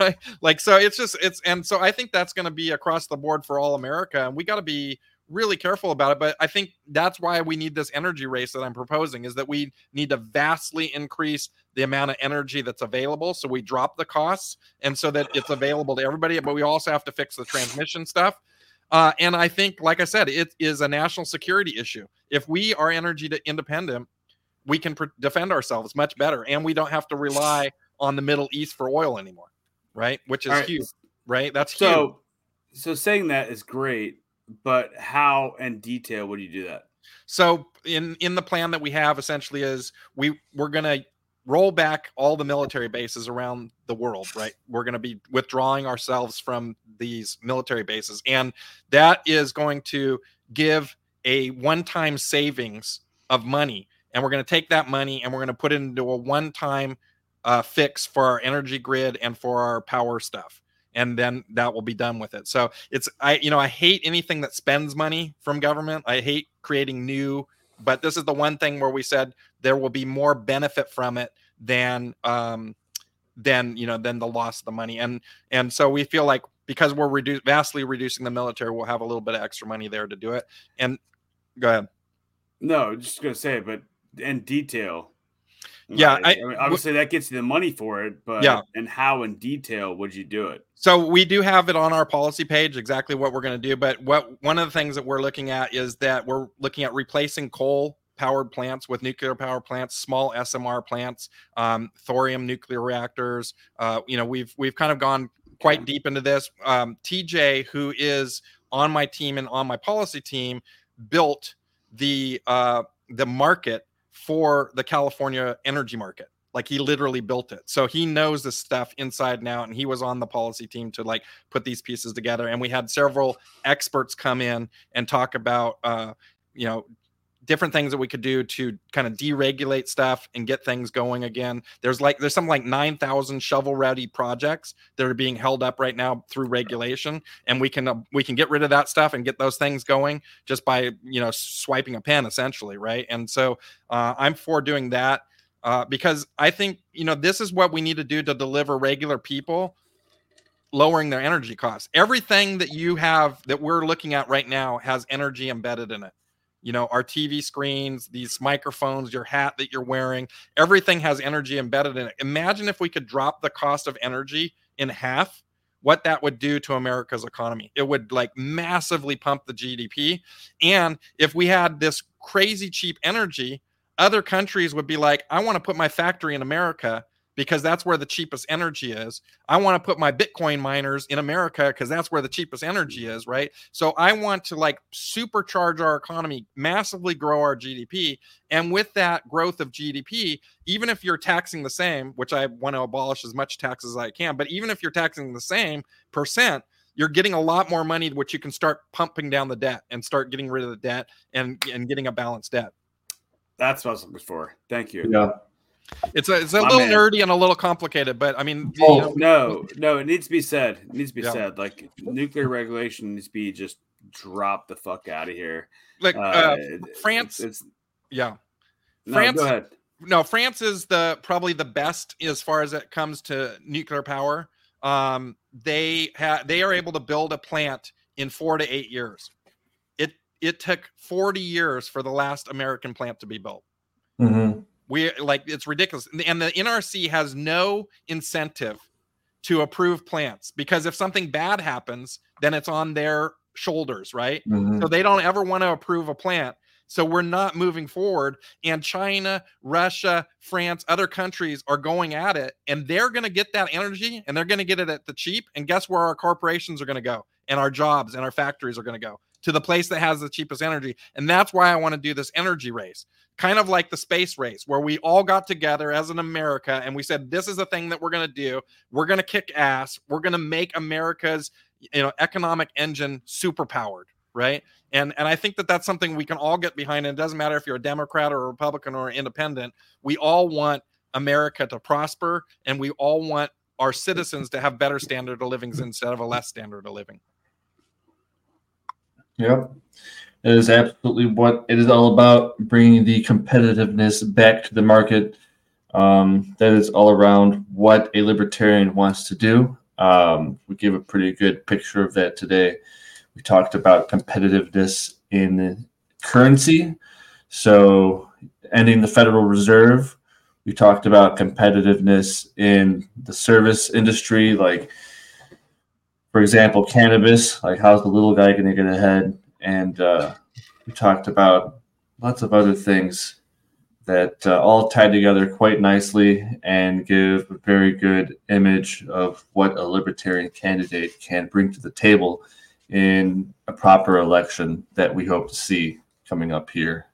right. Like, so it's just, it's, and so I think that's going to be across the board for all America. And we got to be really careful about it. But I think that's why we need this energy race that I'm proposing is that we need to vastly increase the amount of energy that's available. So we drop the costs and so that it's available to everybody. But we also have to fix the transmission stuff. Uh, and I think, like I said, it is a national security issue. If we are energy independent, we can pr- defend ourselves much better, and we don't have to rely on the Middle East for oil anymore, right? Which is right. huge, right? That's so. Huge. So saying that is great, but how and detail would you do that? So in in the plan that we have, essentially, is we we're gonna roll back all the military bases around the world, right? We're going to be withdrawing ourselves from these military bases. And that is going to give a one time savings of money. And we're going to take that money and we're going to put it into a one time uh, fix for our energy grid and for our power stuff and then that will be done with it. So it's I you know I hate anything that spends money from government. I hate creating new, but this is the one thing where we said there will be more benefit from it than um than you know than the loss of the money. And and so we feel like because we're reduce, vastly reducing the military, we'll have a little bit of extra money there to do it. And go ahead. No, just gonna say but in detail, yeah, I, I mean, obviously that gets you the money for it, but yeah, and how in detail would you do it? So we do have it on our policy page exactly what we're going to do, but what one of the things that we're looking at is that we're looking at replacing coal powered plants with nuclear power plants, small SMR plants, um, thorium nuclear reactors. Uh, you know, we've we've kind of gone quite deep into this. Um, TJ, who is on my team and on my policy team, built the uh, the market for the California energy market. Like he literally built it. So he knows this stuff inside and out. And he was on the policy team to like put these pieces together. And we had several experts come in and talk about, uh, you know, different things that we could do to kind of deregulate stuff and get things going again. There's like there's something like 9,000 shovel ready projects that are being held up right now through regulation and we can uh, we can get rid of that stuff and get those things going just by, you know, swiping a pen essentially, right? And so uh, I'm for doing that uh, because I think, you know, this is what we need to do to deliver regular people lowering their energy costs. Everything that you have that we're looking at right now has energy embedded in it you know our tv screens these microphones your hat that you're wearing everything has energy embedded in it. Imagine if we could drop the cost of energy in half what that would do to america's economy. It would like massively pump the gdp and if we had this crazy cheap energy other countries would be like i want to put my factory in america because that's where the cheapest energy is. I want to put my Bitcoin miners in America because that's where the cheapest energy is, right? So I want to like supercharge our economy, massively grow our GDP. And with that growth of GDP, even if you're taxing the same, which I want to abolish as much tax as I can, but even if you're taxing the same percent, you're getting a lot more money, which you can start pumping down the debt and start getting rid of the debt and, and getting a balanced debt. That's what I was looking for. Thank you. Yeah. It's a it's a My little man. nerdy and a little complicated, but I mean, you Oh, know, No, no, it needs to be said. It needs to be Yeah. said. Like nuclear regulation needs to be just drop the fuck out of here. like Uh, uh, France- It's, yeah. no, France- go ahead. no, France is the probably the best as far as it comes to nuclear power. Um, they have they are able to build a plant in four to eight years. It it took forty years for the last American plant to be built. Mhm. We like it's ridiculous, and the NRC has no incentive to approve plants because if something bad happens, then it's on their shoulders, right? Mhm. So they don't ever want to approve a plant. So we're not moving forward. And China, Russia, France, other countries are going at it and they're going to get that energy and they're going to get it at the cheap. And guess where our corporations are going to go and our jobs and our factories are going to go to the place that has the cheapest energy. And that's why I want to do this energy race, kind of like the space race, where we all got together as an America and we said, this is the thing that we're going to do. We're going to kick ass. We're going to make America's you know economic engine super powered right and and i think that that's something we can all get behind and it doesn't matter if you're a democrat or a republican or an independent we all want america to prosper and we all want our citizens to have better standard of living instead of a less standard of living Yep. Is absolutely what it is all about bringing the competitiveness back to the market. Um, that is all around what a libertarian wants to do. Um, we gave a pretty good picture of that today. We talked about competitiveness in currency. So, ending the Federal Reserve. We talked about competitiveness in the service industry, like for example, cannabis, like how's the little guy going to get ahead? And uh, we talked about lots of other things that uh, all tie together quite nicely and give a very good image of what a libertarian candidate can bring to the table in a proper election that we hope to see coming up here.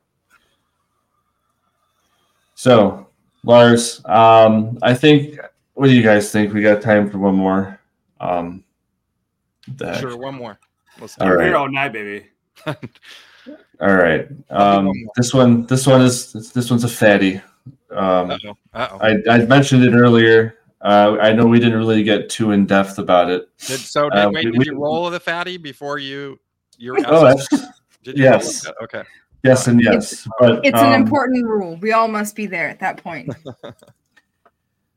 So, Lars, um, I think, what do you guys think? We got time for one more. Um, what the heck? sure one more Let's All We're here all night, baby. All right. Um, this one, this one is this one's a fatty. Um, uh-oh uh-oh I, I mentioned it earlier. Uh, I know we didn't really get too in depth about it. did, so did, uh, wait, we- you we- roll the fatty before you your Oh, that's, did you yes. okay yes and yes. But It's an um, important rule. We all must be there at that point.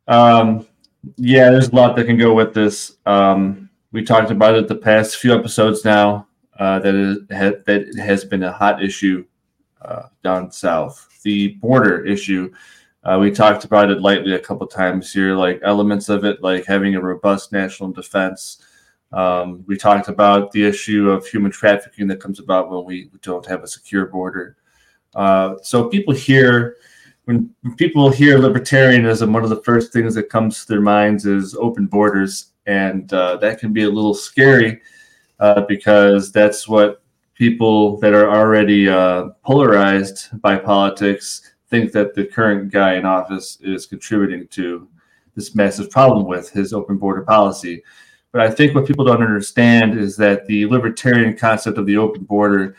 Um, yeah, there's a lot that can go with this. Um, we talked about it the past few episodes now. Uh, that is ha- that has been a hot issue uh, down south. The border issue. Uh, we talked about it lightly a couple times here, like elements of it, like having a robust national defense. Um, we talked about the issue of human trafficking that comes about when we don't have a secure border. Uh, so people hear when people hear libertarianism, one of the first things that comes to their minds is open borders, and uh, that can be a little scary uh, because that's what people that are already uh, polarized by politics think that the current guy in office is contributing to this massive problem with his open border policy. But I think what people don't understand is that the libertarian concept of the open border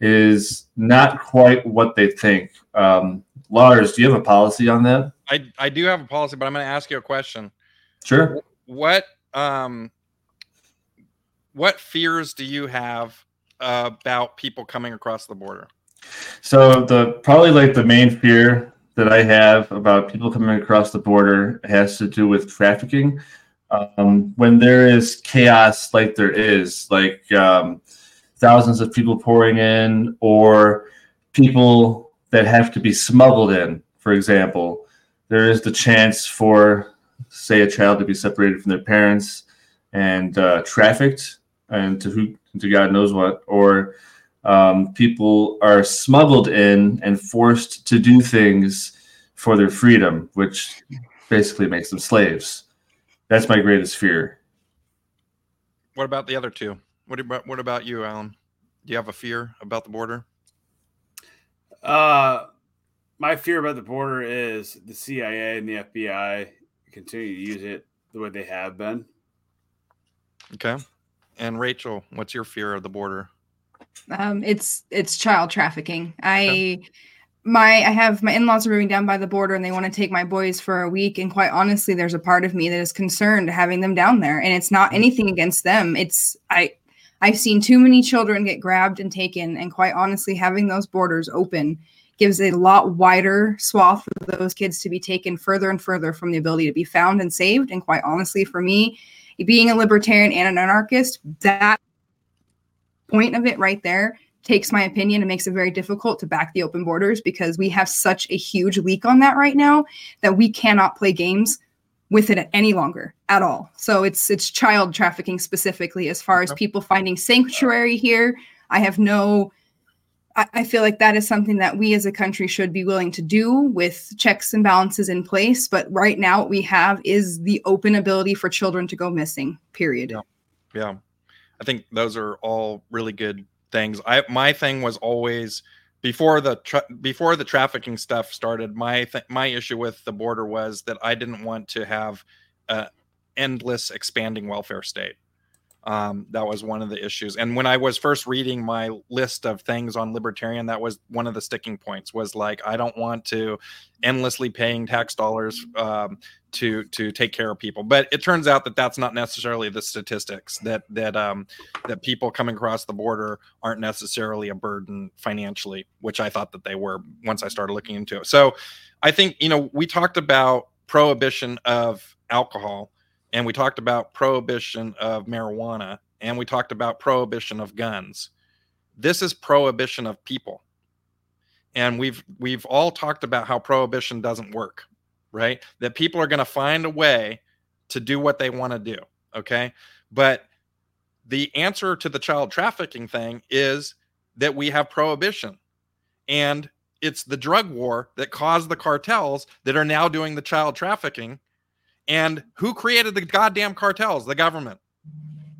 is not quite what they think. Um, Lars, do you have a policy on that? I, I do have a policy, but I'm going to ask you a question. Sure. What um what fears do you have about people coming across the border? So the probably like the main fear that I have about people coming across the border has to do with trafficking. Um, when there is chaos like there is, like um, thousands of people pouring in, or people that have to be smuggled in, for example, there is the chance for, say, a child to be separated from their parents and uh, trafficked, and to who to God knows what, or um, people are smuggled in and forced to do things for their freedom, which basically makes them slaves. That's my greatest fear. What about the other two? What about what about you, Alan? Do you have a fear about the border? Uh, my fear about the border is the CIA and the FBI continue to use it the way they have been. Okay. And Rachael, what's your fear of the border? Um, it's it's child trafficking. I my I have my in-laws are moving down by the border and they want to take my boys for a week. And quite honestly, there's a part of me that is concerned having them down there. And it's not anything against them. It's I I've seen too many children get grabbed and taken. And quite honestly, having those borders open gives a lot wider swath of those kids to be taken further and further from the ability to be found and saved. And quite honestly, for me, being a libertarian and an anarchist, that point of it right there takes my opinion and makes it very difficult to back the open borders because we have such a huge leak on that right now that we cannot play games with it any longer at all. So it's it's child trafficking specifically as far as people finding sanctuary here. I have no I, feel like that is something that we as a country should be willing to do with checks and balances in place. But right now, what we have is the open ability for children to go missing. Period. Yeah, yeah. I think those are all really good things. I my thing was always before the tra- before the trafficking stuff started. My th- my issue with the border was that I didn't want to have an endless expanding welfare state. Um, that was one of the issues. And when I was first reading my list of things on libertarian, that was one of the sticking points. Was like I don't want to endlessly paying tax dollars um, to to take care of people. But it turns out that that's not necessarily the statistics. That that um, that people coming across the border aren't necessarily a burden financially, which I thought that they were once I started looking into it. So I think you know we talked about prohibition of alcohol and we talked about prohibition of marijuana and we talked about prohibition of guns. This is prohibition of people. And we've we've all talked about how prohibition doesn't work right? That people are going to find a way to do what they want to do okay? But the answer to the child trafficking thing is that we have prohibition. And it's the drug war that caused the cartels that are now doing the child trafficking and who created the goddamn cartels? The government.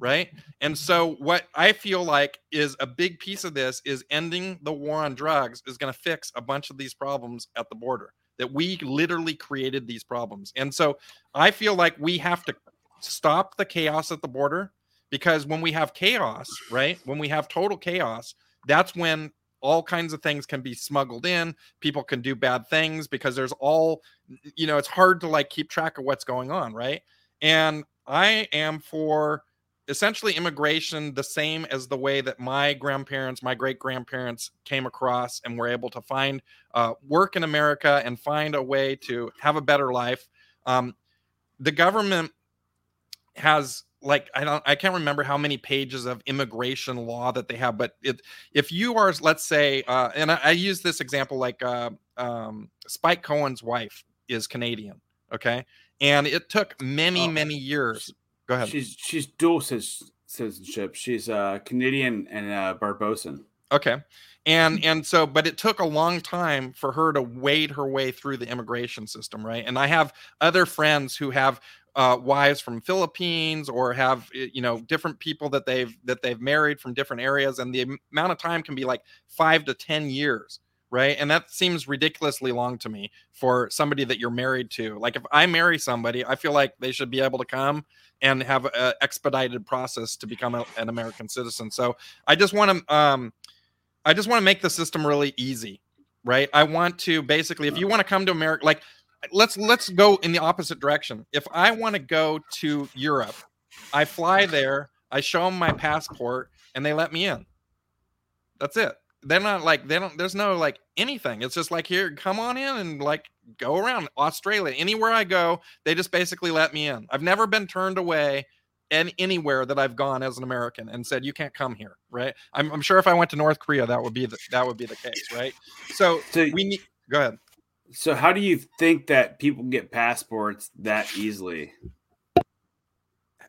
Right. And so, what I feel like is a big piece of this is ending the war on drugs is going to fix a bunch of these problems at the border that we literally created these problems. And so, I feel like we have to stop the chaos at the border because when we have chaos, right, when we have total chaos, that's when all kinds of things can be smuggled in. People can do bad things because there's all you know it's hard to like keep track of what's going on right? And i am for essentially immigration the same as the way that my grandparents my great grandparents came across and were able to find uh, work in america and find a way to have a better life. Um, the government has like I don't I can't remember how many pages of immigration law that they have, but it if you are let's say uh, and I, I, use this example like uh, um, Spike Cohen's wife is Canadian, okay, and it took many oh, many years. Go ahead. She's she's dual citizenship. She's uh, Canadian and uh, Barbosan. Okay. And and so but it took a long time for her to wade her way through the immigration system, right? And I have other friends who have uh, wives from Philippines or have you know different people that they've that they've married from different areas and the amount of time can be like 5 to 10 years right? And that seems ridiculously long to me for somebody that you're married to. Like if i marry somebody i feel like they should be able to come and have an expedited process to become a, an american citizen. So i just want to um i just want to make the system really easy right? I want to basically if you want to come to america like let's let's go in the opposite direction. If i want to go to europe i fly there i show them my passport and they let me in. That's it. They're not like they don't there's no like anything. It's just like here come on in and like go around australia. Anywhere i go they just basically let me in. I've never been turned away and anywhere that i've gone as an american and said you can't come here right? I'm, I'm sure if i went to north korea that would be the, that would be the case right? So, So- we need go ahead So how do you think that people get passports that easily?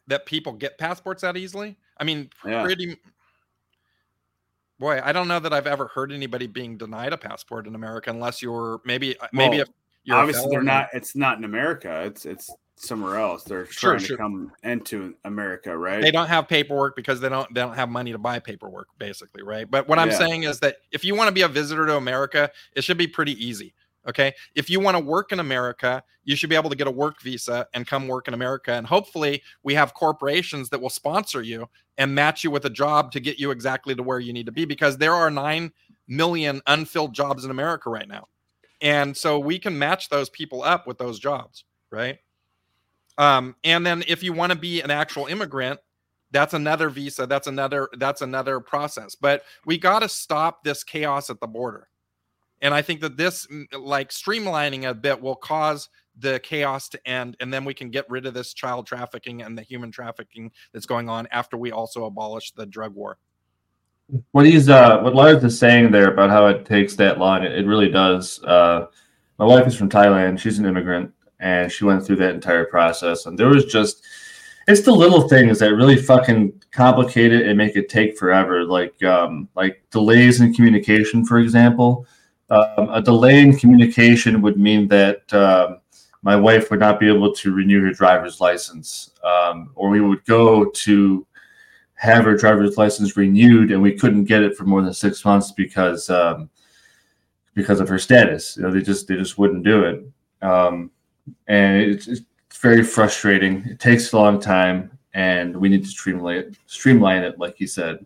that people get passports that easily i mean Yeah. pretty boy i don't know that i've ever heard anybody being denied a passport in america unless you're maybe uh, maybe if you're Obviously, they're not. It's not in America. It's it's somewhere else. They're Sure, trying sure. to come into America, right? they don't have paperwork because they don't they don't have money to buy paperwork basically right but what i'm Yeah. saying is that if you want to be a visitor to america it should be pretty easy okay if you want to work in america you should be able to get a work visa and come work in america and hopefully we have corporations that will sponsor you and match you with a job to get you exactly to where you need to be because there are 9 million unfilled jobs in america right now and so we can match those people up with those jobs right um, and then if you want to be an actual immigrant, that's another visa. That's another that's another process. But we got to stop this chaos at the border. And I think that this mm, like streamlining a bit will cause the chaos to end and then we can get rid of this child trafficking and the human trafficking that's going on after we also abolish the drug war. What he's uh, what Lars is saying there about how it takes that long, it, it really does. Uh, my wife is from Thailand. She's an immigrant, and she went through that entire process. And there was just, it's the little things that really fucking complicate it and make it take forever. Like um, like delays in communication, for example. Um, a delay in communication would mean that um, my wife would not be able to renew her driver's license, um, or we would go to have her driver's license renewed, and we couldn't get it for more than six months because um, because of her status. You know, they just they just wouldn't do it, um, and it's, it's very frustrating. It takes a long time, and we need to streamline it, streamline it, like you said.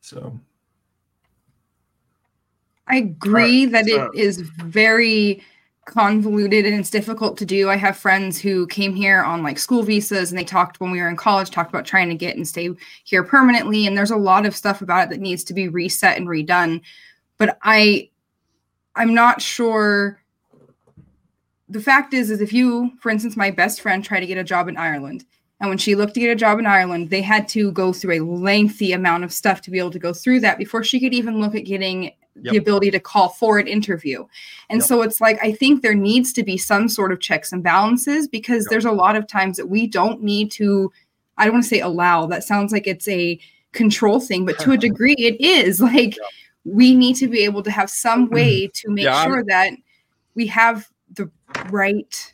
So I agree that it is very convoluted and it's difficult to do. I have friends who came here on like school visas and they talked when we were in college, talked about trying to get and stay here permanently. And there's a lot of stuff about it that needs to be reset and redone. But I I'm not sure the fact is is if you, for instance, my best friend tried to get a job in Ireland. And when she looked to get a job in Ireland, they had to go through a lengthy amount of stuff to be able to go through that before she could even look at getting the ability to call for an interview. And Yep. so it's like I think there needs to be some sort of checks and balances because Yep. there's a lot of times that we don't need to I don't want to say allow. That sounds like it's a control thing, but to a degree it is. Like we need to be able to have some way to make Yeah, I'm- sure that we have the right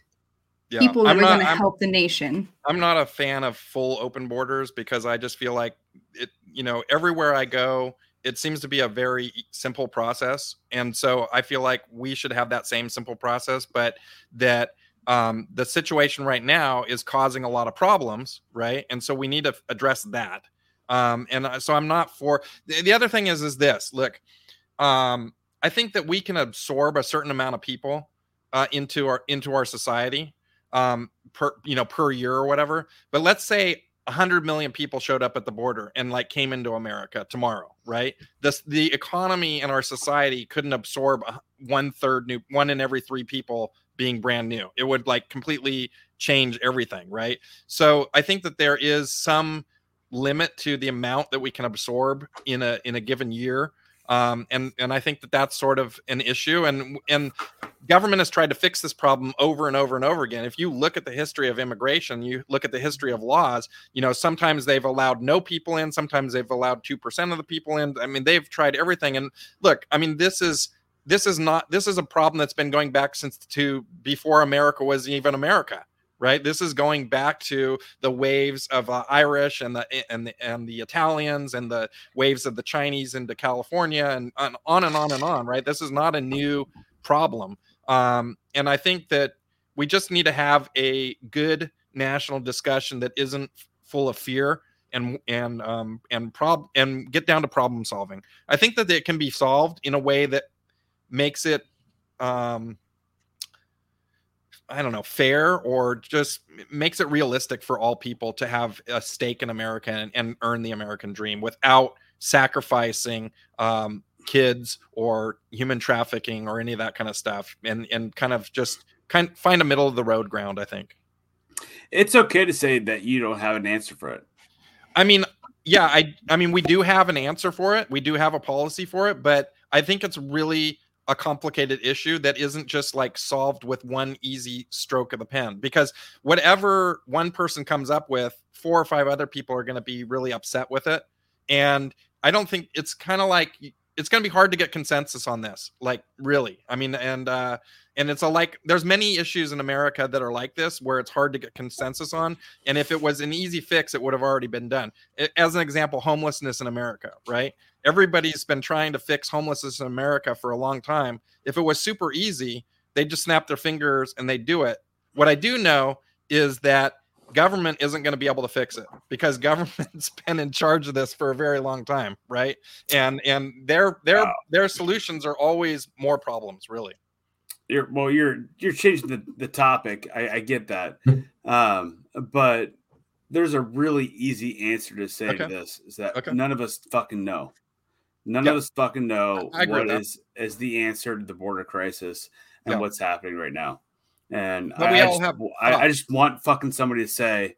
Yeah. people that I'm are going to help the nation. I'm not a fan of full open borders because I just feel like it, you know, everywhere I go, it seems to be a very simple process. And so I feel like we should have that same simple process, but that um, the situation right now is causing a lot of problems, right? And so we need to address that. Um, and so I'm not for the, the other thing is is this look, um, I think that we can absorb a certain amount of people uh, into our into our society um, per you know per year or whatever. But let's say 100 million people showed up at the border and like came into America tomorrow, right? This the economy and our society couldn't absorb one third new one in every three people being brand new. It would like completely change everything, right? So I think that there is some limit to the amount that we can absorb in a in a given year. Um, and and I think that that's sort of an issue. And and government has tried to fix this problem over and over and over again. If you look at the history of immigration, you look at the history of laws. You know, sometimes they've allowed no people in, sometimes they've allowed two percent of the people in. I mean, they've tried everything. And look, I mean, this is this is not this is a problem that's been going back since to before America was even America right? This is going back to the waves of uh, irish and the and the and the italians and the waves of the chinese into california and, and on and on and on right? This is not a new problem. Um, and i think that we just need to have a good national discussion that isn't full of fear and and um, and prob and get down to problem solving. I think that it can be solved in a way that makes it um, I don't know, fair or just makes it realistic for all people to have a stake in America and, and earn the American dream without sacrificing um, kids or human trafficking or any of that kind of stuff, and and kind of just kind find a middle of the road ground. I think it's okay to say that you don't have an answer for it. I mean, yeah, I I mean we do have an answer for it. We do have a policy for it, but I think it's really a complicated issue that isn't just like solved with one easy stroke of the pen because whatever one person comes up with four or five other people are going to be really upset with it. And i don't think it's kind of like it's going to be hard to get consensus on this like really. I mean and uh and it's a like there's many issues in america that are like this where it's hard to get consensus on and if it was an easy fix it would have already been done. As an example homelessness in america right everybody's been trying to fix homelessness in america for a long time. If it was super easy they'd just snap their fingers and they'd do it. What i do know is that government isn't going to be able to fix it because government's been in charge of this for a very long time right? And and their their wow. their solutions are always more problems really. You're well you're you're changing the, the topic. I, I get that. Um but there's a really easy answer to say okay. to this is that okay. none of us fucking know none yep. of us fucking know what is is the answer to the border crisis and yep. what's happening right now and I, I, just, have, I, I just want fucking somebody to say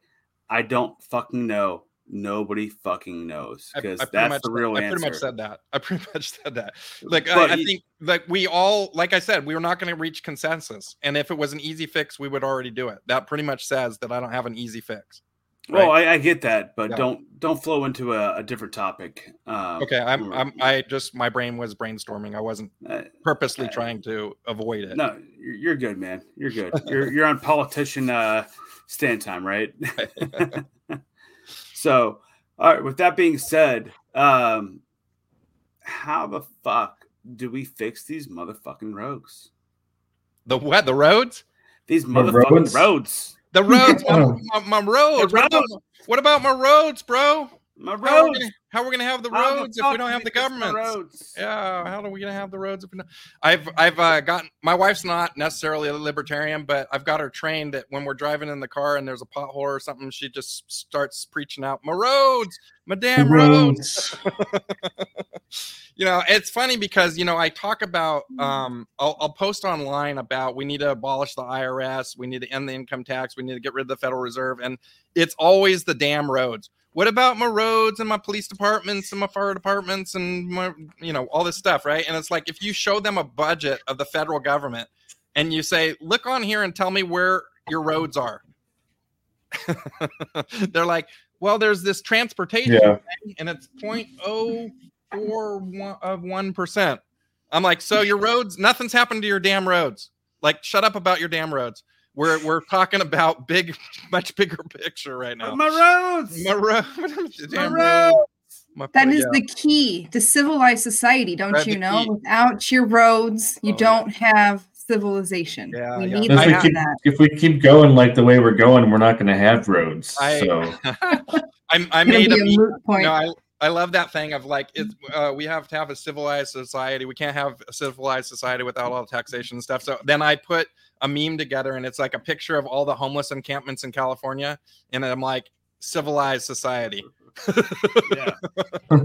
i don't fucking know nobody fucking knows because that's much, the real I answer. I pretty much said that. I pretty much said that. Like I, I, think like we all, like I said, we were not going to reach consensus, and if it was an easy fix, we would already do it. That pretty much says that I don't have an easy fix. Right? Well, I, I, get that, but yeah. don't don't flow into a, a different topic. Um, okay, I'm I'm I just my brain was brainstorming. I wasn't uh, purposely uh, trying to avoid it. No, you're good, man. You're good. You're you're on politician uh, stand time, right? So, all right. With that being said, um, how the fuck do we fix these motherfucking roads? The what? The roads? These motherfucking roads. roads. The roads. my, my, my roads. What about, what about my roads, bro? My roads. How are we gonna have the roads if we don't have the government? Roads. Yeah, how are we gonna have the roads if we don't? I've I've uh, gotten my wife's not necessarily a libertarian, but I've got her trained that when we're driving in the car and there's a pothole or something, she just starts preaching out my roads, my damn roads. you know, it's funny because you know I talk about um I'll, I'll post online about we need to abolish the IRS, we need to end the income tax, we need to get rid of the Federal Reserve, and it's always the damn roads what about my roads and my police departments and my fire departments and my you know all this stuff right? And it's like if you show them a budget of the federal government and you say look on here and tell me where your roads are they're like well there's this transportation yeah. and it's 0.04 of 1% i'm like so your roads nothing's happened to your damn roads. Like shut up about your damn roads we're we're talking about big, much bigger picture right now. My roads, my roads, my roads. My that is the key to civilized society, don't you know? Key. Without your roads, you oh, don't yeah. have civilization. Yeah, we yeah. need if, we keep, that. if we keep going like the way we're going, we're not going to have roads. I, so I, I made a, a moot point. No, I, I love that thing of like it's uh, we have to have a civilized society. We can't have a civilized society without all the taxation and stuff. So then I put a meme together and it's like a picture of all the homeless encampments in California, and I'm like civilized society. yeah, no,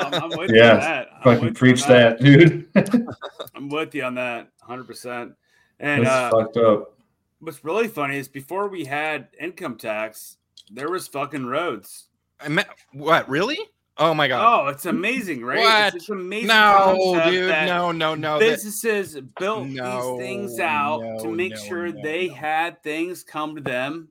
I'm, I'm, with yeah. you on that. Fucking preach that. that, dude. I'm with you on that, hundred percent. And uh, fucked up. What's really funny is before we had income tax, there was fucking roads. I met what really? Oh my god. Oh, it's amazing, right? What? It's just amazing. no, dude. that No, no, no. that- Businesses built No, these things out to make no, sure no, they no. had things come to them.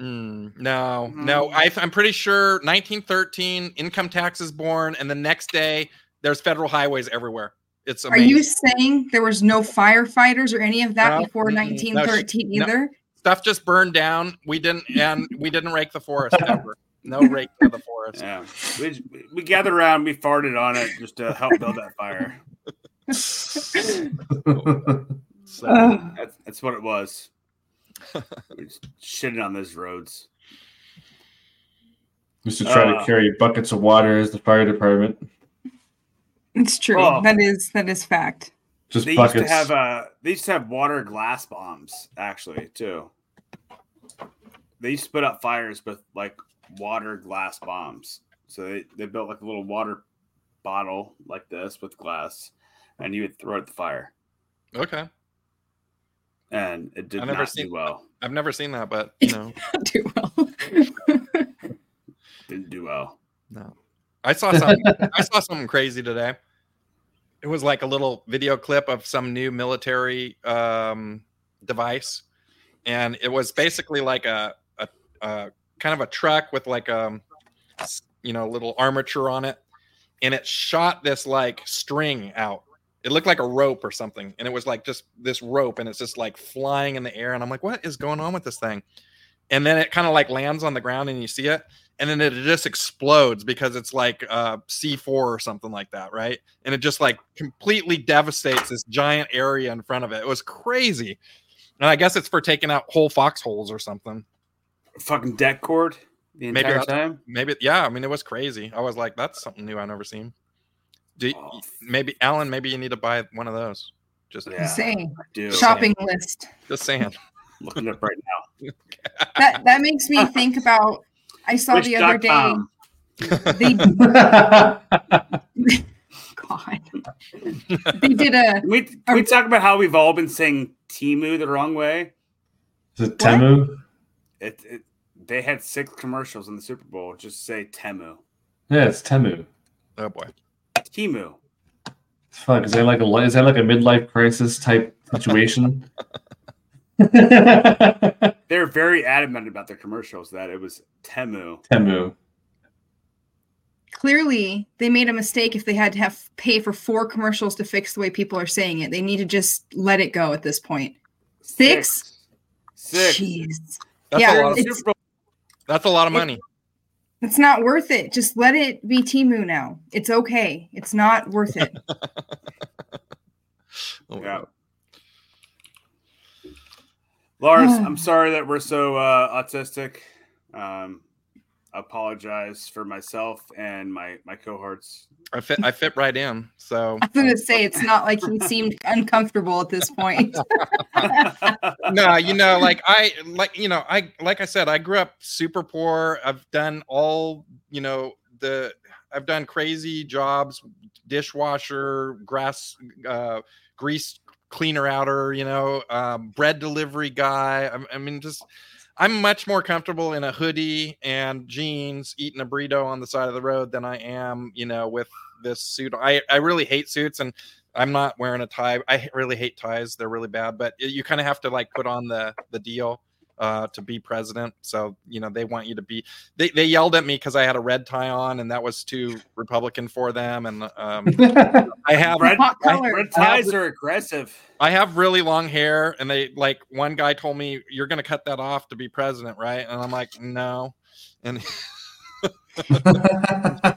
Mm, no, no. Mhm. I, I'm pretty sure 1913 income tax is born, and the next day there's federal highways everywhere. It's Are you saying there was no firefighters or any of that No, before mm-mm. 1913 no. either? Stuff just burned down. We didn't, and we didn't rake the forest ever. No rake of the forest. Yeah, we, we gathered around, we farted on it just to help build that fire. So, Ugh. That's, that's what it was. we just shitting on those roads. Used to try Uh. to carry buckets of water as the fire department. It's true. Oh. That is that is fact. Just They buckets. used to have uh they used to have water glass bombs actually too. They used to put out fires with like water glass bombs. So they, they built like a little water bottle like this with glass, and you would throw it at the fire, okay. and it did I've never not seen- do well. I've never seen that, but you know, Too well. Didn't do well. no. I saw something. I saw something crazy today. It was like a little video clip of some new military um, device, and it was basically like a, a, a kind of a truck with like um s- you know little armature on it, and it shot this like string out. It looked like a rope or something, and it was like just this rope, and it's just like flying in the air, and I'm like, what is going on with this thing? And then it kind of like lands on the ground, and you see it, and then it just explodes because it's like uh, C4 or something like that, right? And it just like completely devastates this giant area in front of it. It was crazy. And I guess it's for taking out whole foxholes or something. Fucking det cord the Maybe entire that's- time. Maybe, yeah. I mean, it was crazy. I was like, that's something new I've never seen. Do you- Oh. maybe Alan? Maybe you need to buy one of those. Just, Yeah. Saying Dude, shopping list. just saying. looking up right now. That that makes me think about. I saw the other day. Wish.com. They God. they did a Can we, can we talk about how we've all been saying Timu the wrong way? Is it Temu? It, it they had six commercials in the Super Bowl. Just say Temu, Yeah, it's Temu. Oh boy. Timu. Fuck, is that like a li- is that like a midlife crisis type situation? They're very adamant about their commercials that it was Temu. Temu. Clearly they made a mistake if they had to have pay for four commercials to fix the way people are saying it. They need to just let it go at this point. Six? Six. Jeez. That's Yeah, a lot. Of, it's- Super Bowl. That's a lot of it- money. It's not worth it. Just let it be Timu now. It's okay. It's not worth it. Oh, Yeah. Lars, I'm sorry that we're so uh, autistic. Um, I apologize for myself and my my cohorts. I fit. I fit right in. So I was gonna say it's not like he seemed uncomfortable at this point. no, you know, like I like you know, I like I said, I grew up super poor. I've done all, you know, the I've done crazy jobs, dishwasher, grass, uh, grease cleaner outer, you know, um, bread delivery guy. I, I mean, just I'm much more comfortable in a hoodie and jeans eating a burrito on the side of the road than I am, you know, with this suit. I I really hate suits and I'm not wearing a tie. I really hate ties; they're really bad. But eh, you kind of have to like put on the the deal uh, to be president. So you know they want you to be. They they yelled at me because I had a red tie on, and that was too Republican for them. And um, I have Red, Hot red, color. red ties are aggressive. I have really long hair, and they like one guy told me you're going to cut that off to be president, right? And I'm like, no. And so,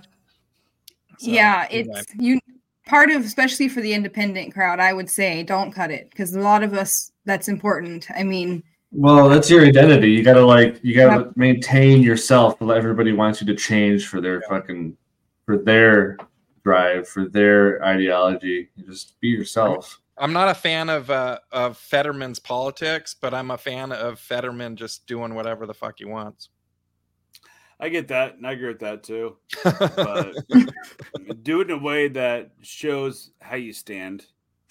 yeah, anyway. it's you part of especially for the independent crowd, I would say don't cut it because a lot of us that's important. I mean, well, that's your identity. You gotta like you gotta maintain yourself. But everybody wants you to change for their fucking for their drive, for their ideology. Just be yourself. I'm not a fan of uh, of Fetterman's politics, but I'm a fan of Fetterman just doing whatever the fuck he wants. I get that, and I agree with that too. But do it in a way that shows how you stand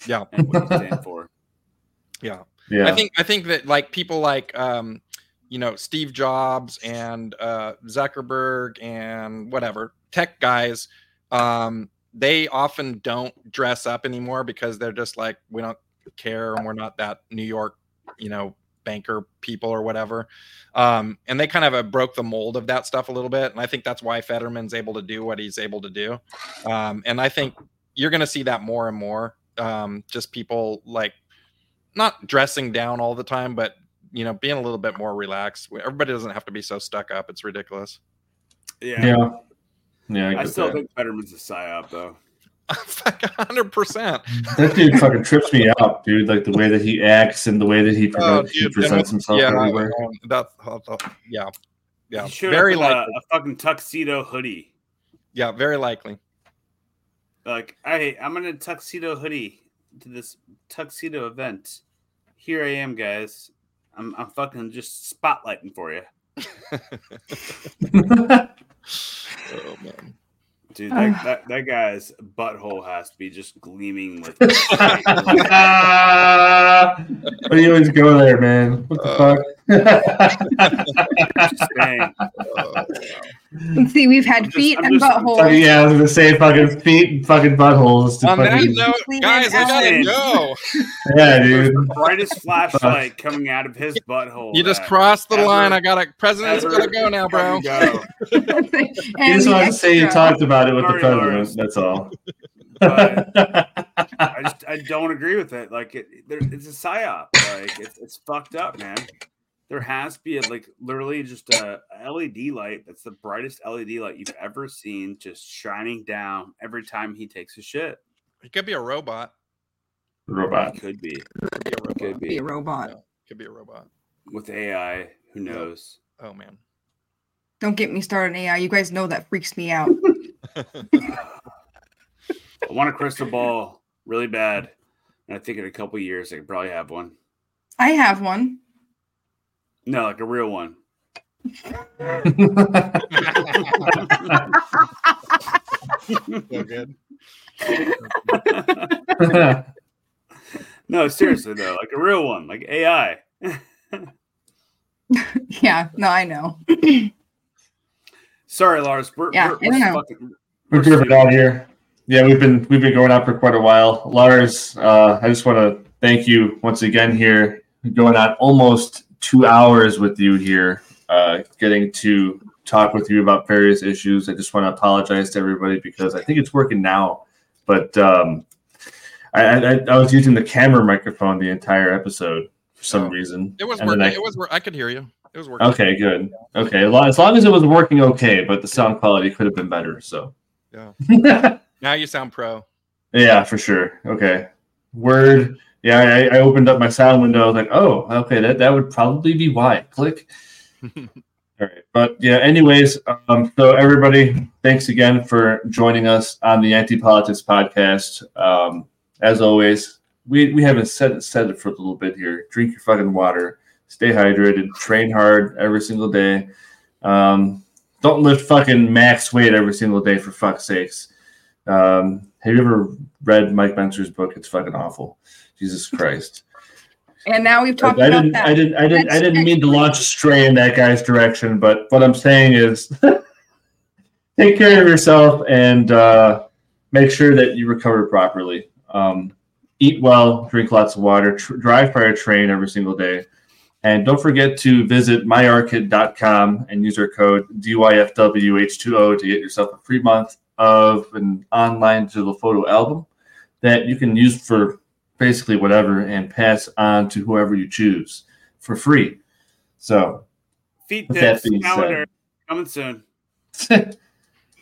yeah, and what you stand for. yeah. Yeah. I think I think that like people like um you know Steve Jobs and uh, Zuckerberg and whatever tech guys, um, they often don't dress up anymore because they're just like we don't care and we're not that New York, you know, banker people or whatever. Um, and they kind of uh, broke the mold of that stuff a little bit. And I think that's why Fetterman's able to do what he's able to do. Um, and I think you're going to see that more and more. Um, just people like not dressing down all the time, but you know, being a little bit more relaxed. Everybody doesn't have to be so stuck up. It's ridiculous. Yeah. Yeah. Yeah. I get still that. think Fetterman's a psyop though. Fuck, hundred percent. that dude fucking trips me out, dude. Like the way that he acts and the way that he, pre- Oh, he dude, and presents with- himself yeah, everywhere. um, that's uh, yeah, yeah, He very like a, a fucking tuxedo hoodie. Yeah, very likely. Like, hey, I'm in a tuxedo hoodie to this tuxedo event. Here I am, guys. I'm, I'm fucking just spotlighting for you, Oh man. dude. That, that, that guy's butthole has to be just gleaming with. Why do you always go there, man? What the Uh, fuck? Just saying. Uh, see, we've had I'm just- feet I'm and just- Fucking- buttholes. yeah, I was gonna say fucking feet and fucking buttholes. To on that note, guys, I gotta go. yeah, dude. the brightest flashlight coming out of his butthole. You just crossed the ever- line. I gotta. President's ever gotta go now, bro. fucking go. You and just the wanted to say you talked about it with Sorry, the president. Lars. That's all. But I just I don't agree with it. Like it, there, it's a psyop. Like it's it's fucked up, man. There has to be a, like literally just a, a LED light that's the brightest LED light you've ever seen, just shining down every time he takes a shit. He could be a robot. Robot. Could be, Could be a robot. could Be be a robot. Yeah, could be a robot. with AI. Who knows? Oh man. Don't get me started on AI. You guys know that freaks me out. I want a crystal ball really bad, and I think in a couple years I could probably have one. I have one. No, like a real one. So good. No, seriously though, like a real one, like AI. Yeah, no, I know. Sorry, Lars. We're, Yeah, we're, I don't know. fucking- We're we're driven out here. Yeah, we've been we've been going out for quite a while. Lars, uh, I just want to thank you once again here, going on almost two hours with you here, uh, getting to talk with you about various issues. I just want to apologize to everybody because I think it's working now, but um, I, I, I was using the camera microphone the entire episode for some reason. It was And working. I- It was. I could hear you. It was working. Okay, good. Okay, as long, as long as it was working okay, but the sound quality could have been better. So, Yeah. Now you sound pro. yeah, for sure. Okay, word. Yeah, I, I opened up my sound window. I was like, oh, okay, that, that would probably be why. Click. All right, but yeah. Anyways, um, so everybody, thanks again for joining us on the Anti Politics Podcast. Um, as always, we we haven't said it, said it for a little bit here. Drink your fucking water. Stay hydrated. Train hard every single day. Um, don't lift fucking max weight every single day for fuck's sakes. Um, have you ever read Mike Mentzer's book? It's fucking awful. Jesus Christ. And now we've I, talked I about didn't, that. I didn't, I didn't, I didn't mean to launch a stray in that guy's direction, but what I'm saying is, take care of yourself and uh, make sure that you recover properly. Um, eat well, drink lots of water, tr- drive by a train every single day, and don't forget to visit myarkit.com and use our code DYFWH2O to get yourself a free month of an online digital photo album that you can use for basically whatever and pass on to whoever you choose for free. So, Feet With that tips being calendar coming soon.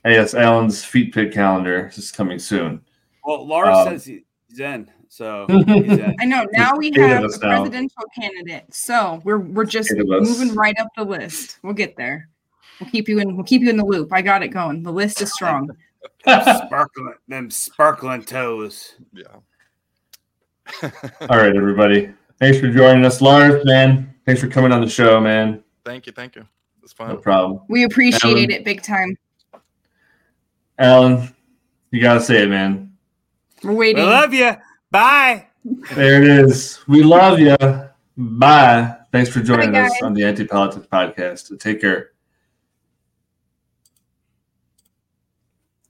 yes, Alan's feet pick calendar is coming soon. Well, Lars Um, says he's in, so he's in. I know. Now we have us a now. presidential candidate, so we're we're just Eight of us. moving right up the list. We'll get there. We'll keep you in. We'll keep you in the loop. I got it going. The list is strong. sparkling them sparkling toes. Yeah. All right, everybody. Thanks for joining us. Lars, man, thanks for coming on the show, man. thank you. Thank you. It's No problem. We appreciate Alan. it big time. Alan, you got to say it, man. We're We waiting. love you. Bye. There it is. We love you. Bye. Thanks for joining Bye, us on the Anti Politics Podcast. Take care.